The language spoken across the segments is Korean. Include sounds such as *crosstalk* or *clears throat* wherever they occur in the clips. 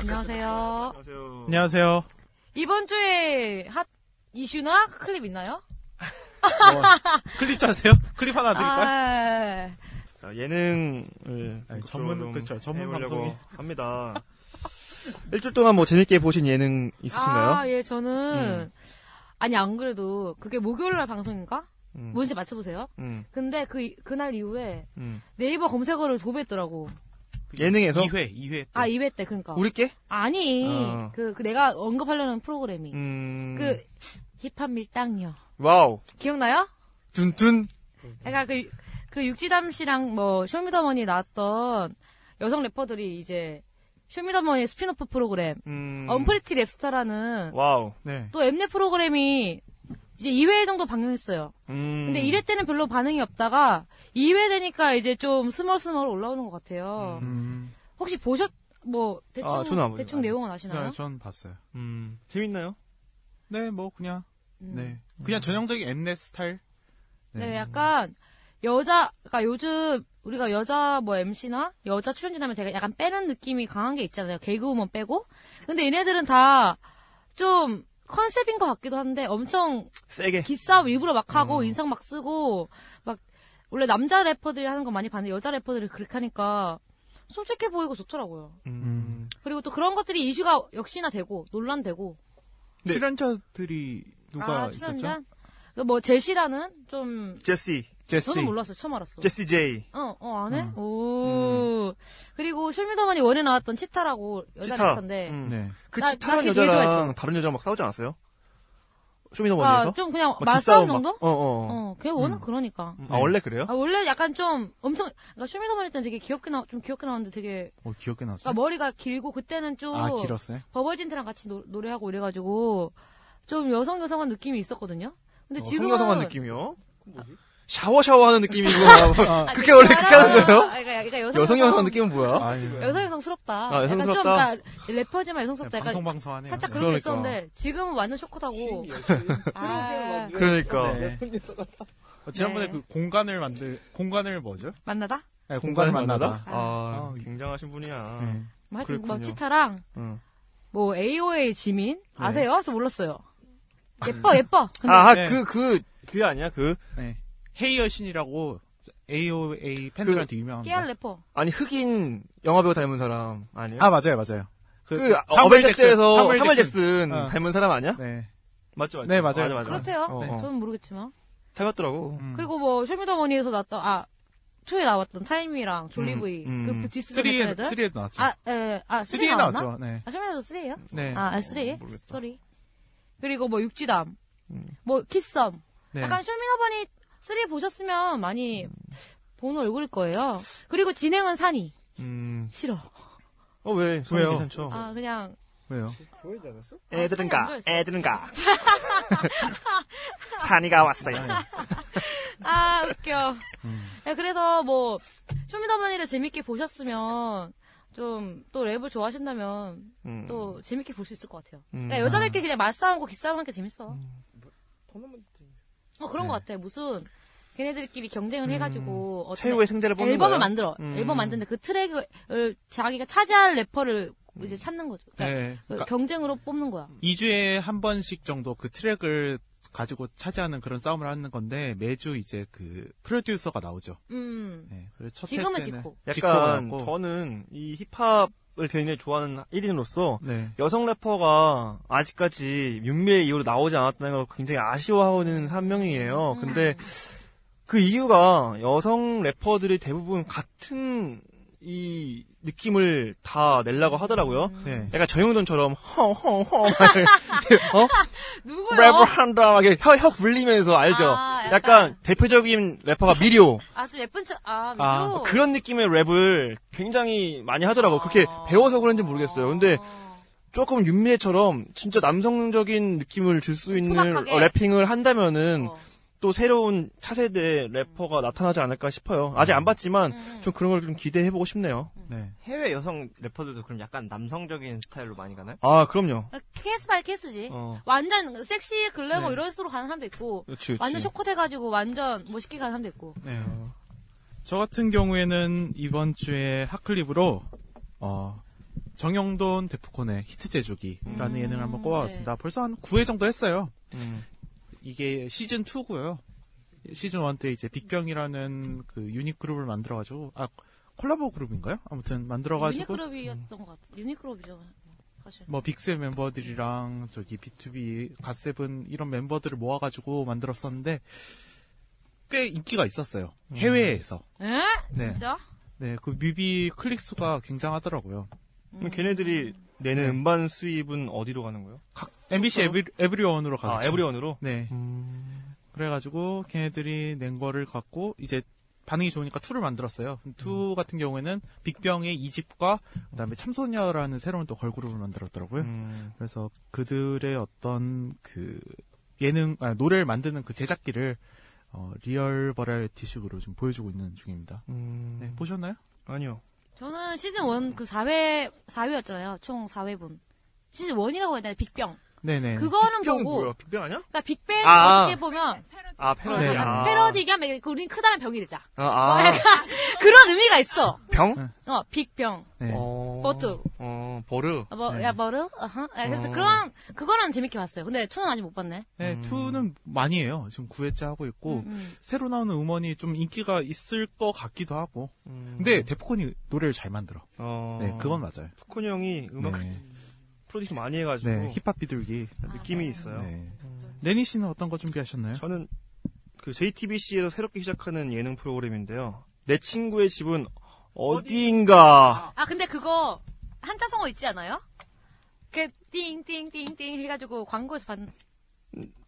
안녕하세요. 안녕하세요. 이번 주에 핫 이슈나 클립 있나요? 클립 짜세요? 클립 하나 드릴까요? 아, 자, 예능을 아니, 전문, 좀 그쵸, 전문 방송이. 합니다. 일주일 동안 뭐 재밌게 보신 예능 있으신가요? 아, 예, 저는 음. 아니 안 그래도 그게 목요일 날 방송인가? 음, 뭔지 맞춰보세요. 음, 근데 그 이- 그날 이후에 음. 네이버 검색어를 도배했더라고. 예능에서 2회, 2회. 아 2회 때 그러니까. 우리께? 아니 어. 그, 그 내가 언급하려는 프로그램이 음, 그 힙합 밀당녀 wow, 기억나요? 둔둔. 그러니까 그, 그 육지담 씨랑 뭐 쇼미더머니 나왔던 여성 래퍼들이 이제 쇼미더머니 스피노프 프로그램 음, 언프리티 랩스타라는 wow. 네. 또 엠넷 프로그램이 이제 2회 정도 방영했어요. 음, 근데 1회 때는 별로 반응이 없다가 2회 되니까 이제 좀 스멀스멀 올라오는 것 같아요. 음, 혹시 보셨 뭐 대충 아. 대충 내용은 아시나요? 네, 전 봤어요. 음, 재밌나요? 네, 뭐, 그냥, 음. 네. 그냥 전형적인 엠넷 스타일? 네, 약간 여자, 그러니까 요즘 우리가 여자 뭐 MC나 여자 출연진하면 되게 약간 빼는 느낌이 강한 게 있잖아요. 개그우먼 빼고. 근데 얘네들은 다 좀 컨셉인 것 같기도 한데 엄청 세게. 기싸움 일부러 막 하고 음. 인상 막 쓰고 막 원래 남자 래퍼들이 하는 거 많이 봤는데 여자 래퍼들이 그렇게 하니까 솔직해 보이고 좋더라고요. 음, 그리고 또 그런 것들이 이슈가 역시나 되고 논란되고. 네. 출연자들이 누가 아, 있었죠? 출연자? 뭐 제시라는 좀 제시, 제시. 저는 몰랐어요. 처음 알았어. 제시 제이. 어, 어, 안 해? 음. 오. 그리고 쇼미더머니 원에 나왔던 치타라고 여자 치타. 래퍼인데. 음. 네. 그 나- 되게 여자랑. 다른 여자랑 막 싸우지 않았어요? 쇼미더머니에서? 아, 좀 그냥 막 말싸움 기싸움 막- 정도? 어, 어. 어, 걔 워낙 음. 그러니까. 아, 원래 그래요? 아, 원래 약간 좀 엄청, 그러니까 쇼미더머니 때는 되게 귀엽게 나, 좀 귀엽게 나왔는데 되게, 어, 귀엽게 나왔어요. 그러니까 머리가 길고 그때는 좀, 아, 길었어요? 버벌진트랑 같이 노, 노래하고 이래가지고, 좀 여성 여성한 느낌이 있었거든요? 근데 어, 지금은. 성여성한 느낌이요? 샤워 샤워하는 느낌이구나. 아, 그게 원래 그렇게 하는 거예요? 그러니까, 여성 여성 여성한 느낌은 뭐야? 아니, 여성 여성스럽다. 아, 여성스럽다. 약간 좀, 그러니까 래퍼지만 여성스럽다. 약간 방송 방송하네요. 살짝 네. 그런 게 그러니까. 있었는데 지금은 완전 쇼크다고. 아, 그러니까. 네. 어, 지난번에 네. 그 공간을 만들, 공간을 뭐죠? 만나다? 네, 공간을 공간을 만나다. 아, 아, 굉장하신 분이야. 네. 뭐 하여튼 뭐. 치타랑 응. 뭐 AOA 지민 네. 아세요? 저 몰랐어요. 예뻐 예뻐. 근데 아, 네. 그, 그, 그 아니야? 그, 네. 헤이 여신이라고 AOA 팬들한테 유명한 깨알 분. 래퍼. 아니, 흑인 영화배우 닮은 사람 아니에요? 아, 맞아요, 맞아요. 그, 사무엘 어벤져스에서 사무엘 사무엘 잭슨. 잭슨 어. 닮은 사람 아니야? 네. 맞죠, 맞죠? 네, 맞아요. 맞아, 맞아. 그렇대요. 어, 어. 저는 모르겠지만. 닮았더라고. 음. 그리고 뭐 쇼미더머니에서 나왔던 아 초에 나왔던 타이미랑 졸리브이 음, 음. 그 디스 3에, 애들. 3에도 나왔죠. 아, 에, 아, 3에 3에 나왔나? 나왔죠. 네. 아, 쇼미더머 3예요? 네. 아, 3? 모르겠다. sorry. 그리고 뭐 육지담. 음. 뭐 키썸. 네. 약간 쇼미더머니 3 보셨으면 많이 보는 얼굴일 거예요. 그리고 진행은 산이. 음. 싫어. 어, 왜? 왜요? 괜찮죠? 아, 그냥 왜요? 애들은 아, 가, 산이 안 애들은 가. *laughs* 산이가 왔어요. 아, 웃겨. 음. 네, 그래서 뭐, 쇼미더머니를 재밌게 보셨으면, 좀, 또 랩을 좋아하신다면, 음. 또 재밌게 볼 수 있을 것 같아요. 음. 그러니까 여자들끼리 그냥 말싸움하고 기싸움하는 게 재밌어. 음. 어, 그런 네. 것 같아. 무슨, 걔네들끼리 경쟁을 해가지고, 어떤 최후의 승자를 뽑는 앨범을 거예요? 만들어. 음. 앨범 만드는데 그 트랙을 자기가 차지할 래퍼를 음. 이제 찾는 거죠. 그러니까 네. 그 그러니까 경쟁으로 뽑는 거야. 2주에 한 번씩 정도 그 트랙을 가지고 차지하는 그런 싸움을 하는 건데 매주 이제 그 프로듀서가 나오죠. 음. 네, 그래서 첫 지금은 지코. 지코가 약간 저는 이 힙합 을 굉장히 좋아하는 1인으로서 네. 여성 래퍼가 아직까지 윤미의 이후로 나오지 않았다는 걸 굉장히 아쉬워하는 한 명이에요. 근데 그 이유가 여성 래퍼들이 대부분 같은 이 느낌을 다 내려고 하더라고요. 네. 약간 정영돈처럼 허허허 어? *laughs* 누구요? 랩을 한다 막 이렇게 혀, 혀 굴리면서 알죠? 아, 약간, 약간 대표적인 래퍼가 미리오 아, 좀 예쁜 척, 아, 아, 미로. 그런 느낌의 랩을 굉장히 많이 하더라고. 요 그렇게 아. 배워서 그런지 모르겠어요. 근데 조금 윤미애처럼 진짜 남성적인 느낌을 줄 수 있는 투박하게. 어, 래핑을 한다면은 어. 또 새로운 차세대 래퍼가 나타나지 않을까 싶어요. 아직 안 봤지만 음. 좀 그런 걸 좀 기대해 보고 싶네요. 네. 해외 여성 래퍼들도 그럼 약간 남성적인 스타일로 많이 가나요? 아, 그럼요. case by case지. 어, 완전 섹시 글래머 네. 이런 식으로 가는 사람도 있고, 그렇지, 그렇지. 완전 short cut해가지고 완전 멋있게 가는 사람도 있고. 네. 저 같은 경우에는 이번 주에 hot clip으로 어, 정형돈 데프콘의 히트 제조기라는 음, 예능을 한번 꼽아봤습니다. 벌써 한 9회 정도 했어요. 음. 이게 시즌 2고요. 시즌 1 때 이제 빅병이라는 그 유닛 그룹을 만들어가지고 아 콜라보 그룹인가요? 아무튼 만들어가지고 유닛 그룹이었던 것 같아. 유닛 그룹이죠. 사실. 뭐 빅스의 멤버들이랑 저기 B2B 갓세븐 이런 멤버들을 모아가지고 만들었었는데 꽤 인기가 있었어요. 해외에서. 에? 네. 진짜? 네, 그 뮤비 클릭 수가 굉장하더라고요. 그럼 걔네들이 내는 네. 음반 수입은 어디로 가는 거예요? MBC 에브리, 에브리원으로 아, 가죠. 에브리원으로? 네. 그래가지고 걔네들이 낸 거를 갖고 이제 반응이 좋으니까 2를 만들었어요. 2 같은 경우에는 빅병의 2집과 그다음에 참소녀라는 새로운 또 걸그룹을 만들었더라고요. 음. 그래서 그들의 어떤 그 예능 아, 노래를 만드는 그 제작기를 어, real variety식으로 좀 보여주고 있는 중입니다. 음. 네, 보셨나요? 아니요. 저는 시즌 1 그 4회, 4회였잖아요. 총 4회분. 시즌 1이라고 해야 되나? 빅병. 네네. 그거는 보고. 뭐야? 빅병 아니야? 그러니까 빅뱅 아. 어떻게 보면 아, 패러디. 네. 아. 패러디가 그 우린 크다란 병이 되자. 아, 뭐 아. *laughs* 약간 그런 의미가 있어. 병? 어, 빅병. 네. 어. 버트. 어, 버르. 어, 뭐, 네. 야, 뭐르? 어허. 야, 그래서 어. 그런, 그거는 재밌게 봤어요. 근데 투는 아직 못 봤네. 네, 음. 2는 많이 해요. 지금 9회째 하고 있고 음, 음. 새로 나오는 음원이 좀 인기가 있을 것 같기도 하고. 음. 근데 데프콘이 노래를 잘 만들어. 어. 네, 그건 맞아요. 푸콘이 형이 음악 네, produce 많이 해가지고 네, 힙합 비둘기. 느낌이 있어요. 네. 레니 씨는 어떤 거 준비하셨나요? 저는 그 JTBC에서 새롭게 시작하는 예능 프로그램인데요. 내 친구의 집은 어디인가. 아, 근데 그거 한자성어 있지 않아요? 그, 띵, 띵, 띵, 띵 해가지고 광고에서 봤,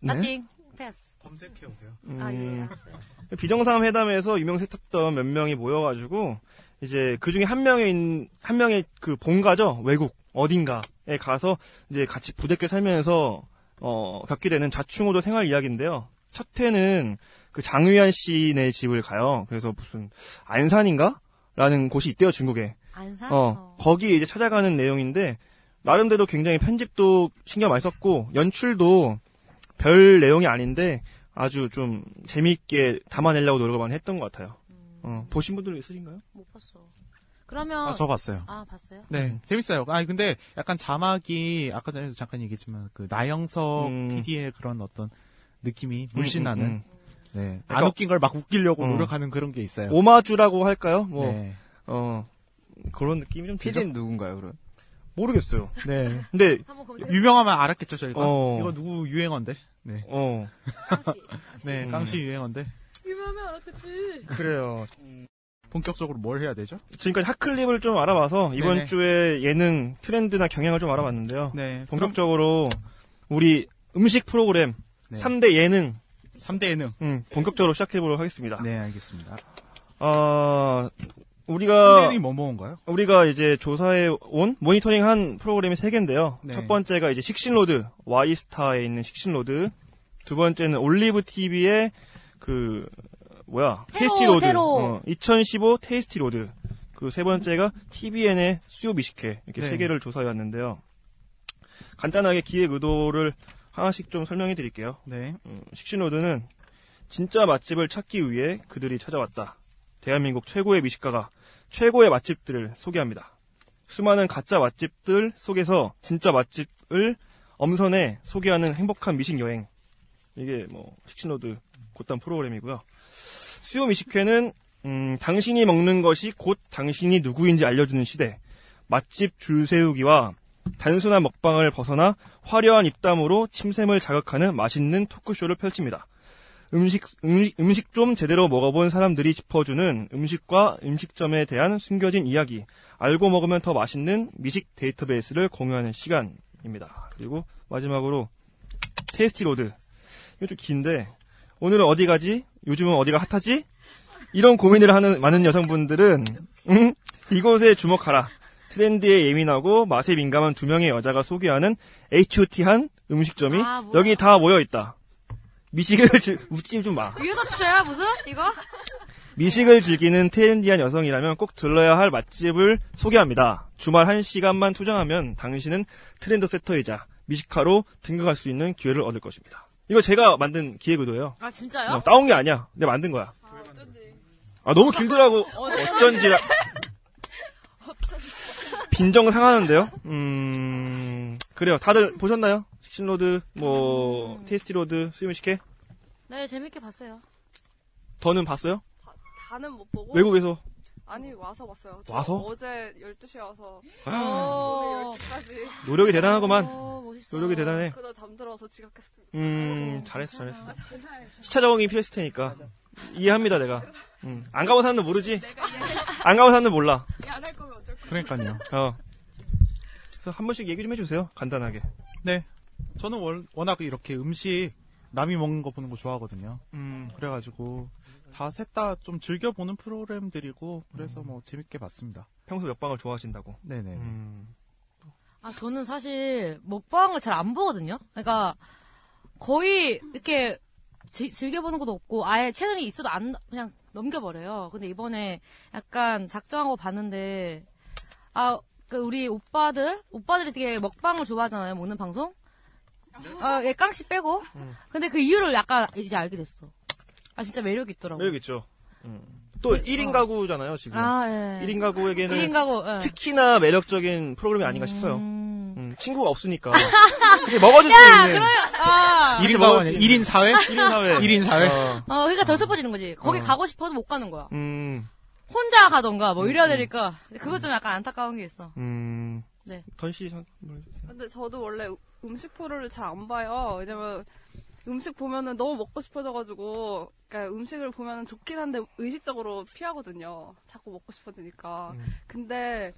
나 네? 띵, 패스. 검색해 오세요. 아, 예, 음, 알았어요. 비정상 회담에서 유명세 탔던 몇 명이 모여가지고 이제 그 중에 한 명의 인- 한 명의 그 본가죠 외국 어딘가에 가서 이제 같이 부대껴 살면서 어 겪게 되는 좌충우돌 생활 이야기인데요. 첫 회는 그 장유한 씨네 집을 가요. 그래서 무슨 안산인가 라는 곳이 있대요 중국에. 안산? 어, 거기에 이제 찾아가는 내용인데, 나름대로 굉장히 편집도 신경 많이 썼고, 연출도 별 내용이 아닌데, 아주 좀 재미있게 담아내려고 노력을 많이 했던 것 같아요. 어, 보신 분들 있으신가요? 못 봤어. 그러면, 아, 저 봤어요. 아, 봤어요? 네, 재밌어요. 아니, 근데 약간 자막이, 아까 전에도 잠깐 얘기했지만, 그, 나영석 음. PD의 그런 어떤 느낌이 물씬 나는, 음, 음. 네. 안 그러니까- 웃긴 걸 막 웃기려고 어. 노력하는 그런 게 있어요. 오마주라고 할까요? 뭐, 네. 어, 그런 느낌이 좀? PD는 누군가요, 그럼? 모르겠어요. 네. *laughs* 근데. 유명하면 알았겠죠, 저희가. 어. 이거 누구 유행어인데? 네. 어, 깡씨. 네, 음. 깡씨 유행어인데. 유명하면 알았겠지. 그래요. 본격적으로 뭘 해야 되죠? 지금까지 핫클립을 좀 알아봐서, 이번 네네. 주에 예능 트렌드나 경향을 좀 알아봤는데요. 네. 본격적으로, 우리 음식 프로그램, 네. 3대 예능, 3대 예능. 음, 본격적으로 시작해 보도록 하겠습니다. 네, 알겠습니다. 어, 3대 우리가, 예능이 뭐 뭐인가요? 우리가 이제 조사해 온, 모니터링 한 프로그램이 세 개인데요. 네. 첫 번째가 이제 식신로드, 와이스타에 있는 식신로드. 두 번째는 올리브 TV의 그, 뭐야, 테로, 테이스티 로드. 테로. 어, 2015 테이스티 로드. 그 세 번째가 TVN의 수요 미식회. 이렇게 네. 세 개를 조사해 왔는데요. 간단하게 기획 의도를 하나씩 좀 설명해 드릴게요. 네. 음, 식신 로드는 진짜 맛집을 찾기 위해 그들이 찾아왔다. 대한민국 최고의 미식가가 최고의 맛집들을 소개합니다. 수많은 가짜 맛집들 속에서 진짜 맛집을 엄선해 소개하는 행복한 미식 여행. 이게 뭐 식신로드 곧단 프로그램이고요. 수요 미식회는 음, 당신이 먹는 것이 곧 당신이 누구인지 알려주는 시대. 맛집 줄 세우기와 단순한 먹방을 벗어나 화려한 입담으로 침샘을 자극하는 맛있는 토크쇼를 펼칩니다. 음식, 음식, 음식 좀 제대로 먹어본 사람들이 짚어주는 음식과 음식점에 대한 숨겨진 이야기, 알고 먹으면 더 맛있는 미식 데이터베이스를 공유하는 시간입니다. 그리고 마지막으로 테이스티 로드. 이거 좀 긴데, 오늘은 어디 가지? 요즘은 어디가 hot하지? 이런 고민을 하는 많은 여성분들은, 음, 이곳에 주목하라. 트렌드에 예민하고 맛에 민감한 두 명의 여자가 소개하는 hot한 음식점이 아. 여기 다 모여 있다. 미식을 즐, 웃지 좀 마. 덮쳐야 무슨? 이거? 미식을 즐기는 trendy한 여성이라면 꼭 들러야 할 맛집을 소개합니다. 주말 1시간만 투자하면 당신은 trend setter이자 미식가로 등극할 수 있는 기회를 얻을 것입니다. 이거 제가 만든 기획의도예요. 아, 진짜요? 어, 따온 게 아니야. 내가 만든 거야. 아, 너무 길더라고. 어쩐지라. *laughs* 빈정 상하는데요? 음, 그래요. 다들 보셨나요? 식신로드, 뭐, 테이스티로드, 수요미식회? 네, 재밌게 봤어요. 더는 봤어요? 다는 못 보고 외국에서? 아니 와서 봤어요. 저 와서? 어제 12시에 와서 어. 오늘 10시까지 노력이 대단하구만. 어, 멋있어. 노력이 대단해. 그러다 잠들어서 지각했습니다. 음, 잘했어, 잘했어. 시차 적응이 필요했을 테니까. 이해합니다, 내가. 음, 안 가본 사람은 모르지? 안 가본 사람은 몰라. 안할 거면 어쩔 거야. 그러니까요. 어. 그래서 한 번씩 얘기 좀 해주세요, 간단하게. 네. 저는 월- 워낙 이렇게 음식 남이 먹는 거 보는 거 좋아하거든요. 음, 그래가지고 다 셋 다 좀 즐겨 보는 프로그램들이고 그래서 뭐 재밌게 봤습니다. 평소 먹방을 좋아하신다고. 네네. 음, 아, 저는 사실 먹방을 잘 안 보거든요. 그러니까 거의 이렇게 지- 즐겨보는 것도 없고 아예 채널이 있어도 안 그냥 넘겨버려요. 근데 이번에 약간 작정하고 봤는데 아, 그 우리 오빠들 오빠들이 되게 먹방을 좋아하잖아요. 먹는 방송. 아, 예, 깡씨 빼고. 음. 근데 그 이유를 약간 이제 알게 됐어. 아, 진짜 매력 있더라고. 매력 있죠. 음. 또 1인 가구잖아요, 지금. 아, 예. 1인 가구에게는 1인 가구. 예. 특히나 매력적인 프로그램이 아닌가 싶어요. 음. 음, 친구가 없으니까. 그래서 먹어줄 수 있는. 아. 1인 먹을 가구 수 있는- 1인 사회? *laughs* 1인 사회. 1인 사회? 어, 어, 그러니까 더 슬퍼지는 거지. 거기 어. 가고 싶어도 못 가는 거야. 음, 혼자 가던가 뭐 이래야 음, 음. 되니까 그거 좀 약간 안타까운 게 있어. 음. 네. 던씨, 선- 뭐 해주세요. 근데 저도 원래 음식 프로를 잘 안 봐요. 왜냐면 음식 보면은 너무 먹고 싶어져가지고 그러니까 음식을 보면은 좋긴 한데 의식적으로 피하거든요. 자꾸 먹고 싶어지니까. 음. 근데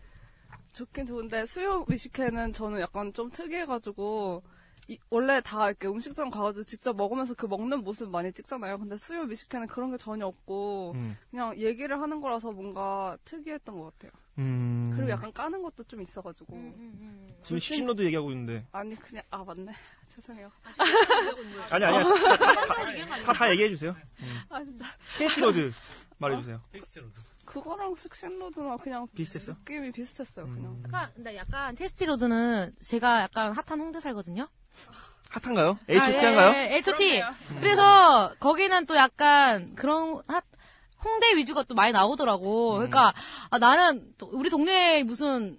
좋긴 좋은데 수요 의식회는 저는 약간 좀 특이해가지고 이- 원래 다 이렇게 음식점 가가지고 직접 먹으면서 그 먹는 모습 많이 찍잖아요. 근데 수요 미식회는 그런 게 전혀 없고 음. 그냥 얘기를 하는 거라서 뭔가 특이했던 것 같아요. 음. 그리고 약간 까는 것도 좀 있어가지고 지금 식신로드 얘기하고 있는데. 아니 그냥 아 맞네 *laughs* 죄송해요. 아니, 아니야. 다, 다, 다, 다 얘기해주세요. 아 진짜 테이스티로드 *laughs* 말해주세요. 그거랑 식신로드나 그냥 비슷했어? 느낌이 비슷했어요. 그냥 약간 근데 약간 테스티로드는 제가 약간 hot한 홍대 살거든요. hot한가요? 아, hot한가요? 예, 예, hot. 그래서 거기는 또 약간 그런 핫 홍대 위주가 또 많이 나오더라고. 그러니까 아, 나는 또 우리 동네에 무슨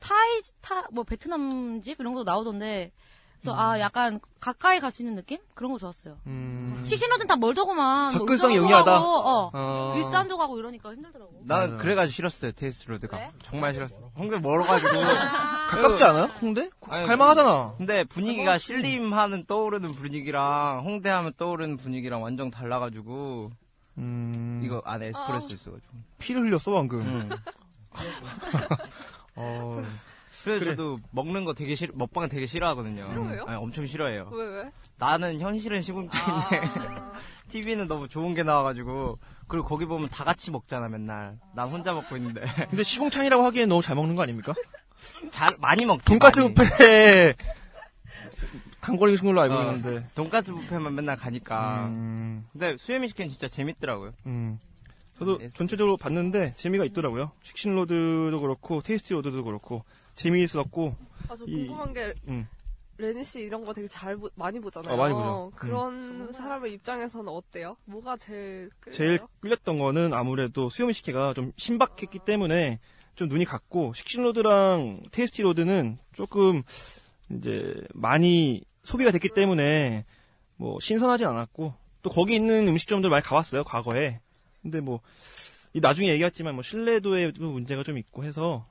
타이 타뭐 베트남 집 이런 것도 나오던데. 그래서 아 약간 가까이 갈 수 있는 느낌 그런 거 좋았어요. 음. 식신로드는 다 멀더구만. 뭐 접근성이 의정부 용이하다. 가고, 어. 어. 일산도 가고 이러니까 힘들더라고. 난 맞아요. 그래가지고 싫었어요 테이스티 로드가 왜? 정말 싫었어. 홍대 멀어가지고. *laughs* 가깝지 않아요? 홍대? 아니, 갈만하잖아. 근데 분위기가 신림 하면 떠오르는 분위기랑 홍대 하면 떠오르는 분위기랑 완전 달라가지고 음. 이거 안에 에스프레소 있어가지고. 피를 흘렸어, 방금. 음. *laughs* 어. 그래서 그래. 저도 먹는 거 되게 싫, 먹방 되게 싫어하거든요. 싫어해요? 아니, 엄청 싫어해요. 왜 왜? 나는 현실은 시궁창인데 TV는 *laughs* 너무 좋은 게 나와가지고 그리고 거기 보면 다 같이 먹잖아 맨날. 난 혼자 먹고 있는데 근데 시공창이라고 하기엔 너무 잘 먹는 거 아닙니까? 잘 많이 먹지. 돈가스 많이. 뷔페 단거리 계신 걸로 알고 어, 있는데. 돈가스 뷔페만 맨날 가니까. 음, 근데 수요미식회는 진짜 재밌더라고요. 음. 저도 네. 전체적으로 봤는데 재미가 있더라고요. 식신로드도 그렇고 테이스티 로드도 그렇고 재미있었고 아 저 이- 궁금한 게 음. 레니 씨 이런 거 되게 잘 보, 많이 보잖아요. 어, 많이 보죠. 그런 사람의 입장에서는 어때요? 뭐가 제일 끌려요? 제일 끌렸던 거는 아무래도 수요미식회가 좀 신박했기 때문에 좀 눈이 갔고 식신로드랑 테이스티 로드는 조금 이제 많이 소비가 됐기 때문에 뭐 신선하지 않았고 또 거기 있는 음식점들 많이 가봤어요 과거에. 근데 뭐이 나중에 얘기했지만 뭐 신뢰도에도 문제가 좀 있고 해서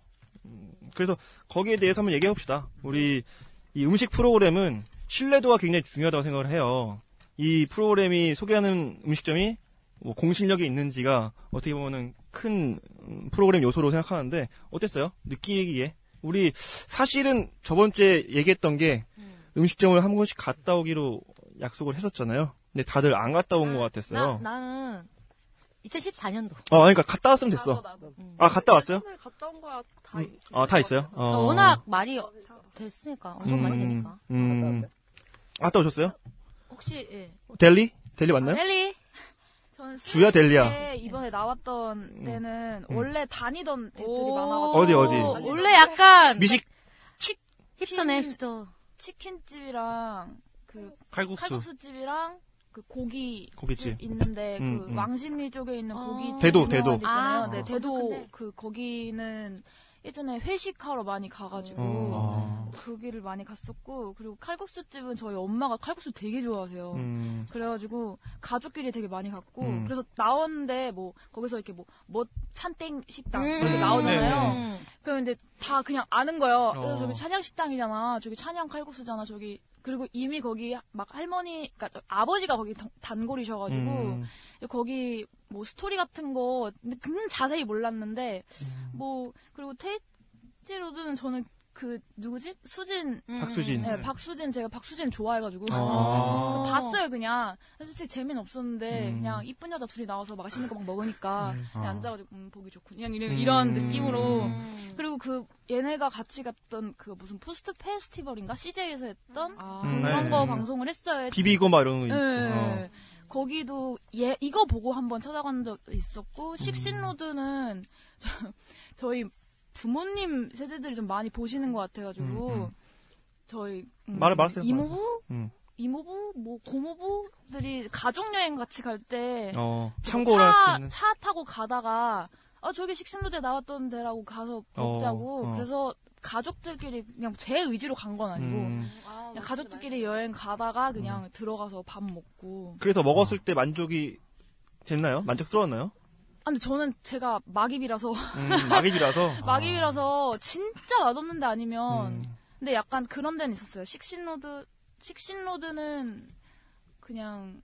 음, 그래서 거기에 대해서 한번 얘기해 봅시다. 우리 이 음식 프로그램은 신뢰도가 굉장히 중요하다고 생각을 해요. 이 프로그램이 소개하는 음식점이 뭐 공신력이 있는지가 어떻게 보면은 큰 음, 프로그램 요소로 생각하는데 어땠어요? 느끼기에 우리 사실은 저번 주에 얘기했던 게 음식점을 한 번씩 갔다 오기로 약속을 했었잖아요. 근데 다들 안 갔다 온 것 같았어요. 나, 나는 2014년도. 어, 그러니까 갔다 왔으면 됐어. 아, 갔다 왔어요? 처음에 갔다 온 거야 다 음, 아, 다 있어요? 어. 워낙 많이 됐으니까 엄청 많이 음, 되니까. 음. 갔다 오셨어요? 혹시 예. 델리? 델리 맞나요? 넬리 저는 주야 델리야. 때 이번에 나왔던 데는 음. 원래 다니던 데들이 오. 많아가지고 어디, 어디? 원래 약간 미식 힙선해 힙서. 치킨집이랑 그 칼국수. 칼국수 집이랑 그 고기 고깃집. 있는데 음, 그 음. 왕십리 쪽에 있는 고기 대도, 대도. 있잖아요. 아, 네, 어. 대도 그 거기는 예전에 회식하러 많이 가가지고 어. 거기를 많이 갔었고 그리고 칼국수 집은 저희 엄마가 칼국수 되게 좋아하세요. 음. 그래가지고 가족끼리 되게 많이 갔고 음. 그래서 나왔는데 뭐 거기서 이렇게 뭐뭐 찬땡 식당 음. 이렇게 나오잖아요. 음. 그럼 근데 다 그냥 아는 거예요. 어. 어, 저기 찬양 식당이잖아. 저기 찬양 칼국수잖아. 저기 그리고 이미 거기 막 할머니, 그러니까 아버지가 거기 단- 단골이셔가지고 음. 거기 뭐 스토리 같은 거 근데 그는 자세히 몰랐는데 음. 뭐 그리고 테이스티 로드는 저는 그 누구지 수진 음. 박수진. 네, 박수진 제가 박수진 좋아해가지고 아. 봤어요 그냥 솔직히 재미는 없었는데 음. 그냥 이쁜 여자 둘이 나와서 맛있는 거 막 먹으니까 그냥 아. 앉아가지고 음, 보기 좋고 그냥 이런, 음. 이런 느낌으로 음. 그리고 그 얘네가 같이 갔던 그 무슨 food festival인가 CJ에서 했던 아. 음. 그런 네. 거 방송을 했어요. 비비고 막 이런 거. 네. 어. 거기도 얘 이거 보고 한번 찾아간 적 있었고 음. 식신로드는 *laughs* 저희 부모님 세대들이 좀 많이 보시는 것 같아가지고 음, 음. 저희 음, 말해, 말하세요, 이모부 음. 이모부 뭐 고모부들이 가족 여행 같이 갈 때 어, 참고를 할수 차, 있는. 차 타고 가다가 아 저기 식신로드에 나왔던 데라고 가서 먹자고 어. 그래서 가족들끼리 그냥 제 의지로 간 건 아니고 음. 그냥 가족들끼리 여행 가다가 그냥 들어가서 밥 먹고 그래서 먹었을 때 만족이 됐나요? 만족스러웠나요? 아, 근데 저는 제가 막입이라서 음, 막입이라서. *laughs* 막입이라서 진짜 맛없는 데 아니면 음. 근데 약간 그런 데는 있었어요. 식신로드 식신로드는 그냥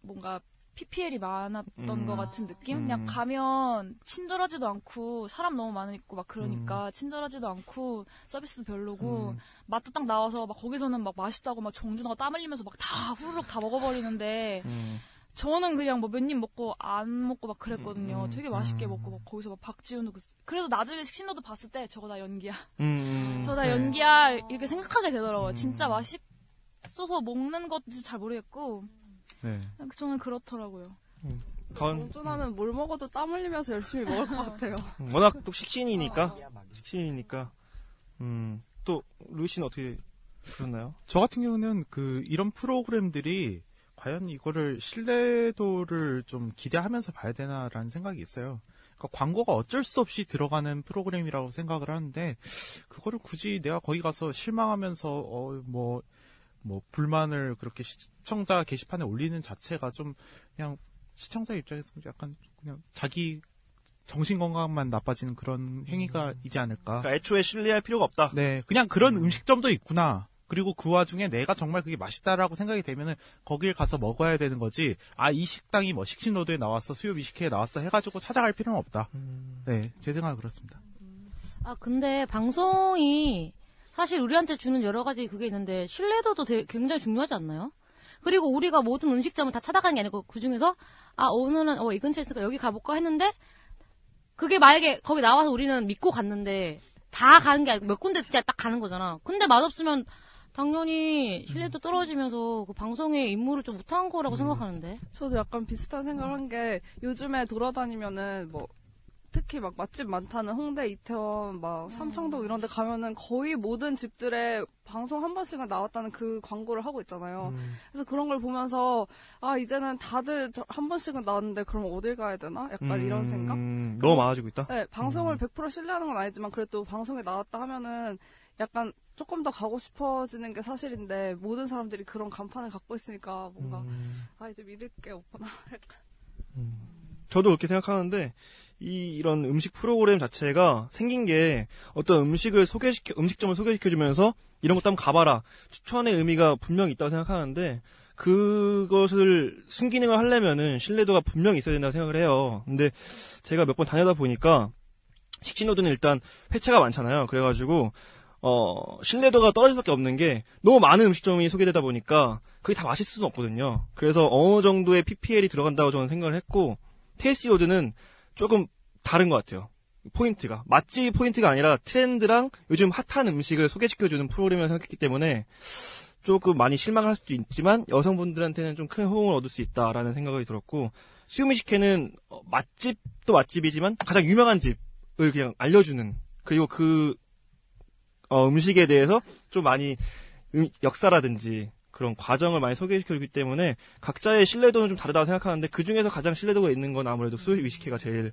뭔가 PPL이 많았던 음. 것 같은 느낌? 음. 그냥 가면 친절하지도 않고 사람 너무 많고 막 그러니까 음. 친절하지도 않고 서비스도 별로고 음. 맛도 딱 나와서 막 거기서는 막 맛있다고 막 정준하고 땀 흘리면서 막 다 후루룩 다 먹어버리는데 음. 저는 그냥 뭐 몇 입 먹고 안 먹고 막 그랬거든요. 음, 되게 맛있게 음. 먹고 막 거기서 막 박지훈도 그- 그래도 나중에 식신로드 봤을 때 저거 다 연기야. 음. 저거 다 네. 연기야 이렇게 생각하게 되더라고요. 음. 진짜 맛있어서 먹는 건지 잘 모르겠고 네. 저는 그렇더라고요. 건, 영준아는 뭘 먹어도 땀 흘리면서 열심히 먹을 것 같아요. 음, 워낙 또 식신이니까. 식신이니까. 음. 또, 루이 씨는 어떻게 그렇나요? 저 같은 경우는 그 이런 프로그램들이 과연 이거를 신뢰도를 좀 기대하면서 봐야 되나라는 생각이 있어요. 그러니까 광고가 어쩔 수 없이 들어가는 프로그램이라고 생각을 하는데 그거를 굳이 내가 거기 가서 실망하면서 어 뭐뭐 뭐 불만을 그렇게 시청자 게시판에 올리는 자체가 좀 그냥 시청자 입장에서 약간 그냥 자기 정신 건강만 나빠지는 그런 행위가 이지 않을까. 그러니까 애초에 신뢰할 필요가 없다. 네, 그냥 그런 음. 식점도 있구나. 그리고 그 와중에 내가 정말 그게 맛있다라고 생각이 되면은 거길 가서 먹어야 되는 거지. 아, 이 식당이 뭐 식신로드에 나왔어, 수요 미식회에 나왔어 해가지고 찾아갈 필요는 없다. 음. 네, 제 생각은 그렇습니다. 아, 근데 방송이 사실 우리한테 주는 여러 가지 그게 있는데 신뢰도도 되게 굉장히 중요하지 않나요? 그리고 우리가 모든 음식점을 다 찾아가는 게 아니고 그 중에서 아 오늘은 어, 이 근처에 있으니까 여기 가볼까 했는데 그게 만약에 거기 나와서 우리는 믿고 갔는데 다 가는 게 아니고 몇 군데 진짜 딱 가는 거잖아. 근데 맛없으면 당연히 신뢰도 떨어지면서 그 방송의 임무를 좀 못한 거라고 생각하는데. 저도 약간 비슷한 생각을 한 게 요즘에 돌아다니면은 뭐 특히 막 맛집 많다는 홍대, 이태원, 막 삼청동 이런 데 가면은 거의 모든 집들에 방송 한 번씩은 나왔다는 그 광고를 하고 있잖아요. 음. 그래서 그런 걸 보면서 아 이제는 다들 저- 한 번씩은 나왔는데 그럼 어딜 가야 되나? 약간 이런 생각? 음, 너무 많아지고 있다. 네, 방송을 음. 100% 신뢰하는 건 아니지만 그래도 방송에 나왔다 하면은 약간 조금 더 가고 싶어지는 게 사실인데 모든 사람들이 그런 간판을 갖고 있으니까 뭔가 음. 아 이제 믿을 게 없구나. *laughs* 저도 그렇게 생각하는데 이 이런 음식 프로그램 자체가 생긴 게 어떤 음식을 소개시켜 음식점을 소개시켜주면서 이런 것도 한번 가봐라 추천의 의미가 분명히 있다고 생각하는데 그것을 순기능을 하려면은 신뢰도가 분명히 있어야 된다고 생각을 해요. 근데 제가 몇 번 다녀다 보니까 식신로드는 일단 회차가 많잖아요. 그래가지고 어 신뢰도가 떨어질 수밖에 없는 게 너무 많은 음식점이 소개되다 보니까 그게 다 맛있을 수는 없거든요. 그래서 어느 정도의 PPL이 들어간다고 저는 생각을 했고 테이스티로드는 조금 다른 것 같아요. 포인트가 맛집 포인트가 아니라 트렌드랑 요즘 핫한 음식을 소개시켜주는 프로그램이라고 생각했기 때문에 조금 많이 실망할 수도 있지만 여성분들한테는 좀 큰 호응을 얻을 수 있다라는 생각이 들었고 수요미식회는 어, 맛집도 맛집이지만 가장 유명한 집을 그냥 알려주는 그리고 그 어, 음식에 대해서 좀 많이 음, 역사라든지 그런 과정을 많이 소개시켜주기 때문에 각자의 신뢰도는 좀 다르다고 생각하는데 그 중에서 가장 신뢰도가 있는 건 아무래도 수요미식회가 제일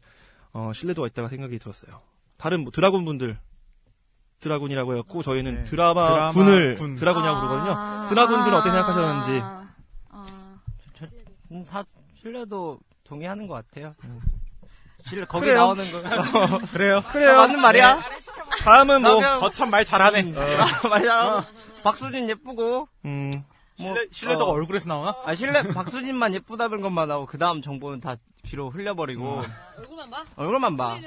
어, 신뢰도가 있다고 생각이 들었어요. 다른 뭐 드라군 분들 드라군이라고 해갖고 저희는 네. 드라마, 드라마 군을 군. 드라군이라고 아. 그러거든요. 드라군들은 어떻게 생각하셨는지 음, 다 신뢰도 동의하는 것 같아요. 음. 신뢰 거기 그래요. 나오는 거. *laughs* 그래요. 그래요. 맞는 말이야. 네. 다음은 뭐 거참 말 잘하네. 말 잘하고 박수진 예쁘고 음, 뭐 신뢰, 신뢰도가 어. 얼굴에서 나오나? 아 신뢰 박수진만 예쁘다는 것만 나오고 그 다음 정보는 다 뒤로 흘려버리고 얼굴만 봐? 얼굴만 봐.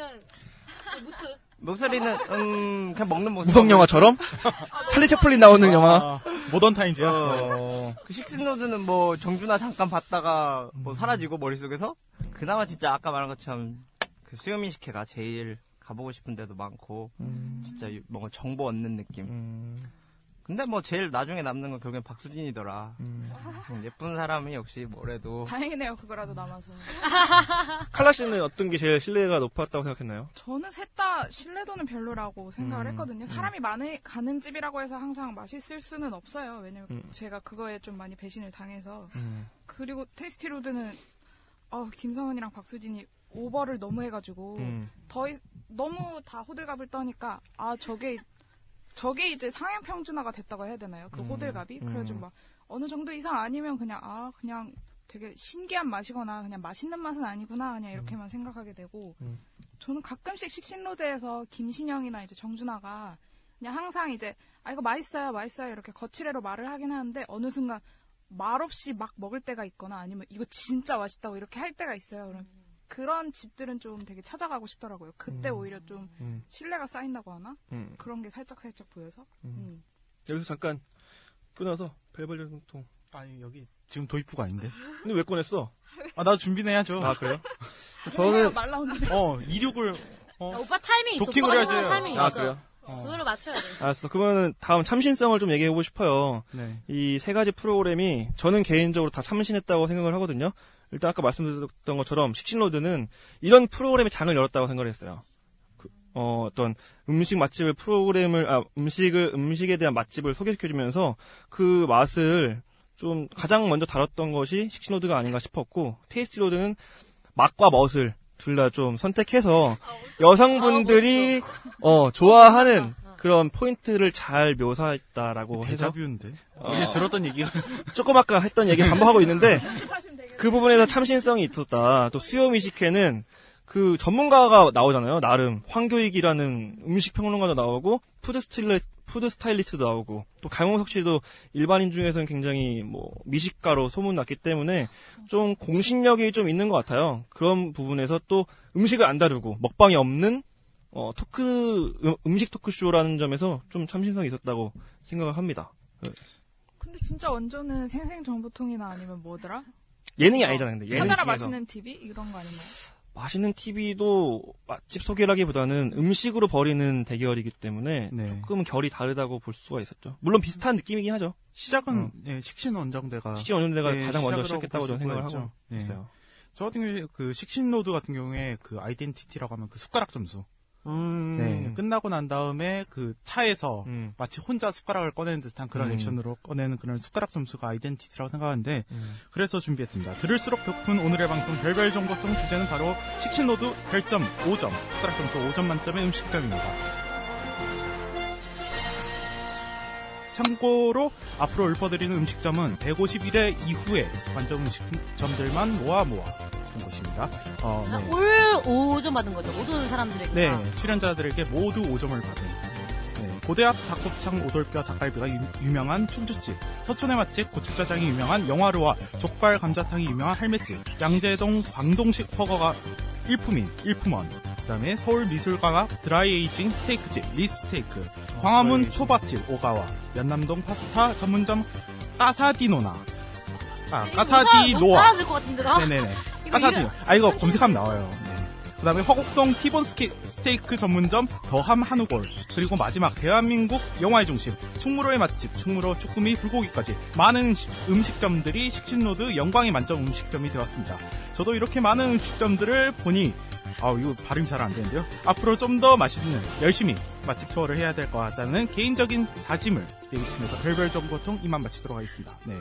무트. 목소리는 음 그냥 먹는 목소리. 무성 영화처럼 *laughs* 찰리 채플린 나오는 영화. 아, 모던 타임즈야. 어. 그 식신로드는 뭐 정준하 잠깐 봤다가 뭐 사라지고 머릿속에서 그나마 진짜 아까 말한 것처럼 그 수요미식회가 제일 가보고 싶은 데도 많고 진짜 유- 뭔가 정보 얻는 느낌. 음, 근데 뭐 제일 나중에 남는 건 결국엔 박수진이더라. 음, 예쁜 사람이 역시 뭐래도 다행이네요, 그거라도 남아서. *laughs* 칼라 씨는 어떤 게 제일 신뢰가 높았다고 생각했나요? 저는 셋 다 신뢰도는 별로라고 생각을 음, 했거든요. 사람이 많이 가는 집이라고 해서 항상 맛있을 수는 없어요. 왜냐면 음. 제가 그거에 좀 많이 배신을 당해서. 음, 그리고 테이스티로드는 어, 김성은이랑 박수진이 오버를 너무 해가지고 음, 더 이- 너무 다 호들갑을 떠니까 아 저게 저게 이제 상향 평준화가 됐다고 해야 되나요? 그 음, 호들갑이 음. 그래가지고 막 어느 정도 이상 아니면 그냥 아 그냥 되게 신기한 맛이거나 그냥 맛있는 맛은 아니구나 그냥 이렇게만 생각하게 되고 음. 저는 가끔씩 식신로드에서 김신영이나 이제 정준하가 그냥 항상 이제 아 이거 맛있어요 맛있어요 이렇게 거칠애로 말을 하긴 하는데 어느 순간 말 없이 막 먹을 때가 있거나 아니면 이거 진짜 맛있다고 이렇게 할 때가 있어요. 그럼 그런 집들은 좀 되게 찾아가고 싶더라고요. 그때 음. 오히려 좀 음, 신뢰가 쌓인다고 하나? 음. 그런 게 살짝 살짝 보여서. 음. 음. 여기서 잠깐 끊어서 벨벨전통. 아니 여기 지금 도입부가 아닌데. 근데 왜 꺼냈어? 아 나도 준비해야죠. 아 그래요? *laughs* 저는 저는 말 나오는데. 어 이륙을 어, 야, 오빠 타이밍 있어. 도킹을 해야지. 타이밍 아 있어. 그래요? 그거를 맞춰야 돼. 알았어. 그러면 다음 참신성을 좀 얘기해보고 싶어요. 네. 이 세 가지 프로그램이 저는 개인적으로 다 참신했다고 생각을 하거든요. 일단 아까 말씀드렸던 것처럼 식신로드는 이런 프로그램의 장을 열었다고 생각을 했어요. 그, 어, 어떤 음식 맛집을 프로그램을 아 음식을 음식에 대한 맛집을 소개시켜주면서 그 맛을 좀 가장 먼저 다뤘던 것이 식신로드가 아닌가 싶었고 테이스티로드는 맛과 멋을 둘 다 좀 선택해서 여성분들이 어 좋아하는 그런 포인트를 잘 묘사했다라고 해서 데자뷰인데. 어. 이제 들었던 얘기가 조금 아까 했던 얘기 반복하고 있는데 *laughs* 그 부분에서 참신성이 있었다. 또 수요 미식회는 그 전문가가 나오잖아요. 나름 황교익이라는 음식 평론가도 나오고 푸드 스틸리 푸드 스타일리스트도 나오고 또 강용석 씨도 일반인 중에서는 굉장히 뭐 미식가로 소문났기 때문에 좀 공신력이 좀 있는 것 같아요. 그런 부분에서 또 음식을 안 다루고 먹방이 없는 어, 토크 음, 음식 토크쇼라는 점에서 좀 참신성이 있었다고 생각을 합니다. 근데 진짜 원조는 생생정보통이나 아니면 뭐더라? 예능이 아니잖아요. 근데 예능 찾아라 중에서. 맛있는 TV 이런 거 아닌가요? 맛있는 TV도 맛집 소개라기보다는 음식으로 벌이는 대결이기 때문에 네. 조금 결이 다르다고 볼 수가 있었죠. 물론 비슷한 느낌이긴 하죠. 시작은 음. 예, 식신 원정대가 식신 원정대가 예, 가장 먼저 시작했다고 저는 생각을 볼 수가 하고. 예. 있어요. 저 같은 경우에 그 식신 로드 같은 경우에 그 아이덴티티라고 하면 그 숟가락 점수. 음. 네. 끝나고 난 다음에 그 차에서 음. 마치 혼자 숟가락을 꺼내는 듯한 그런 음. 액션으로 꺼내는 그런 숟가락 점수가 아이덴티티라고 생각하는데 음. 그래서 준비했습니다. 들을수록 배고픈 오늘의 방송 별별 정보송 주제는 바로 식신로드 별점 5점 숟가락 점수 5점 만점의 음식점입니다. 참고로 앞으로 읊어드리는 음식점은 151회 이후에 완전 음식점들만 모아 모아 본 것입니다. 어, 네. all 5점 받은 거죠. 모든 사람들에게. 네, 출연자들에게 모두 5점을 받은 네, 고대 앞 닭곱창 오돌뼈 닭갈비가 유, 명한 충주집, 서촌의 맛집 고추짜장이 유명한 영화루와 족발 감자탕이 유명한 할매집, 양재동 광동식 버거가 일품인 일품원, 그다음에 서울 미술과학 dry aging 스테이크집 립스테이크, 광화문 초밥집 오가와, 연남동 파스타 전문점 까사디노나, 아 까사디노아, 같은데가. 네네네. 이름- 아 이거 검색하면 나와요. 네. 그다음에 화곡동 티본 스키, 스테이크 전문점 더함 한우골 그리고 마지막 대한민국 영화의 중심 충무로의 맛집 충무로 쭈꾸미 불고기까지 많은 음식- 음식점들이 식신로드 영광의 만점 음식점이 되었습니다. 저도 이렇게 많은 음식점들을 보니 아 이거 발음이 잘 안 되는데요. 앞으로 좀 더 맛있는 열심히 맛집 투어를 해야 될 것 같다는 개인적인 다짐을 내비치면서 별별 정보통 이만 마치도록 하겠습니다. 네.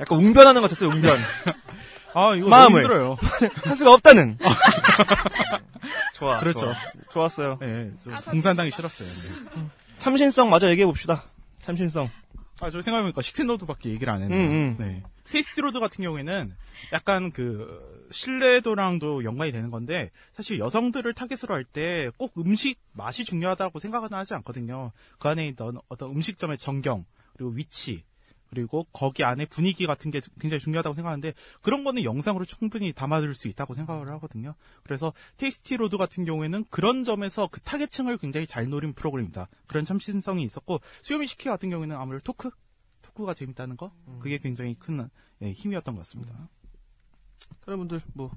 약간 웅변하는 것 같았어요, 웅변. *laughs* 아 이거 마음을. 너무 힘들어요. *laughs* 할 수가 없다는. *laughs* 좋아. 그렇죠. 좋아. 좋았어요. 네, 좀 공산당이 싫었어요. 네. 참신성 마저 얘기해 봅시다. 참신성. 아, 저 생각해보니까 식신로드밖에 얘기를 안 했네요. 음, 음. 네. 테이스티로드 같은 경우에는 약간 그 신뢰도랑도 연관이 되는 건데 사실 여성들을 타겟으로 할 때 꼭 음식 맛이 중요하다고 생각은 하지 않거든요. 그 안에 있던 어떤 음식점의 전경 그리고 위치 그리고 거기 안에 분위기 같은 게 굉장히 중요하다고 생각하는데 그런 거는 영상으로 충분히 담아둘 수 있다고 생각을 하거든요. 그래서 테이스티 로드 같은 경우에는 그런 점에서 그 타겟층을 굉장히 잘 노린 프로그램입니다. 그런 참신성이 있었고 수요미식회 같은 경우에는 아무래도 토크 토크가 재밌다는 거 그게 굉장히 큰 예, 힘이었던 것 같습니다. 여러분들 뭐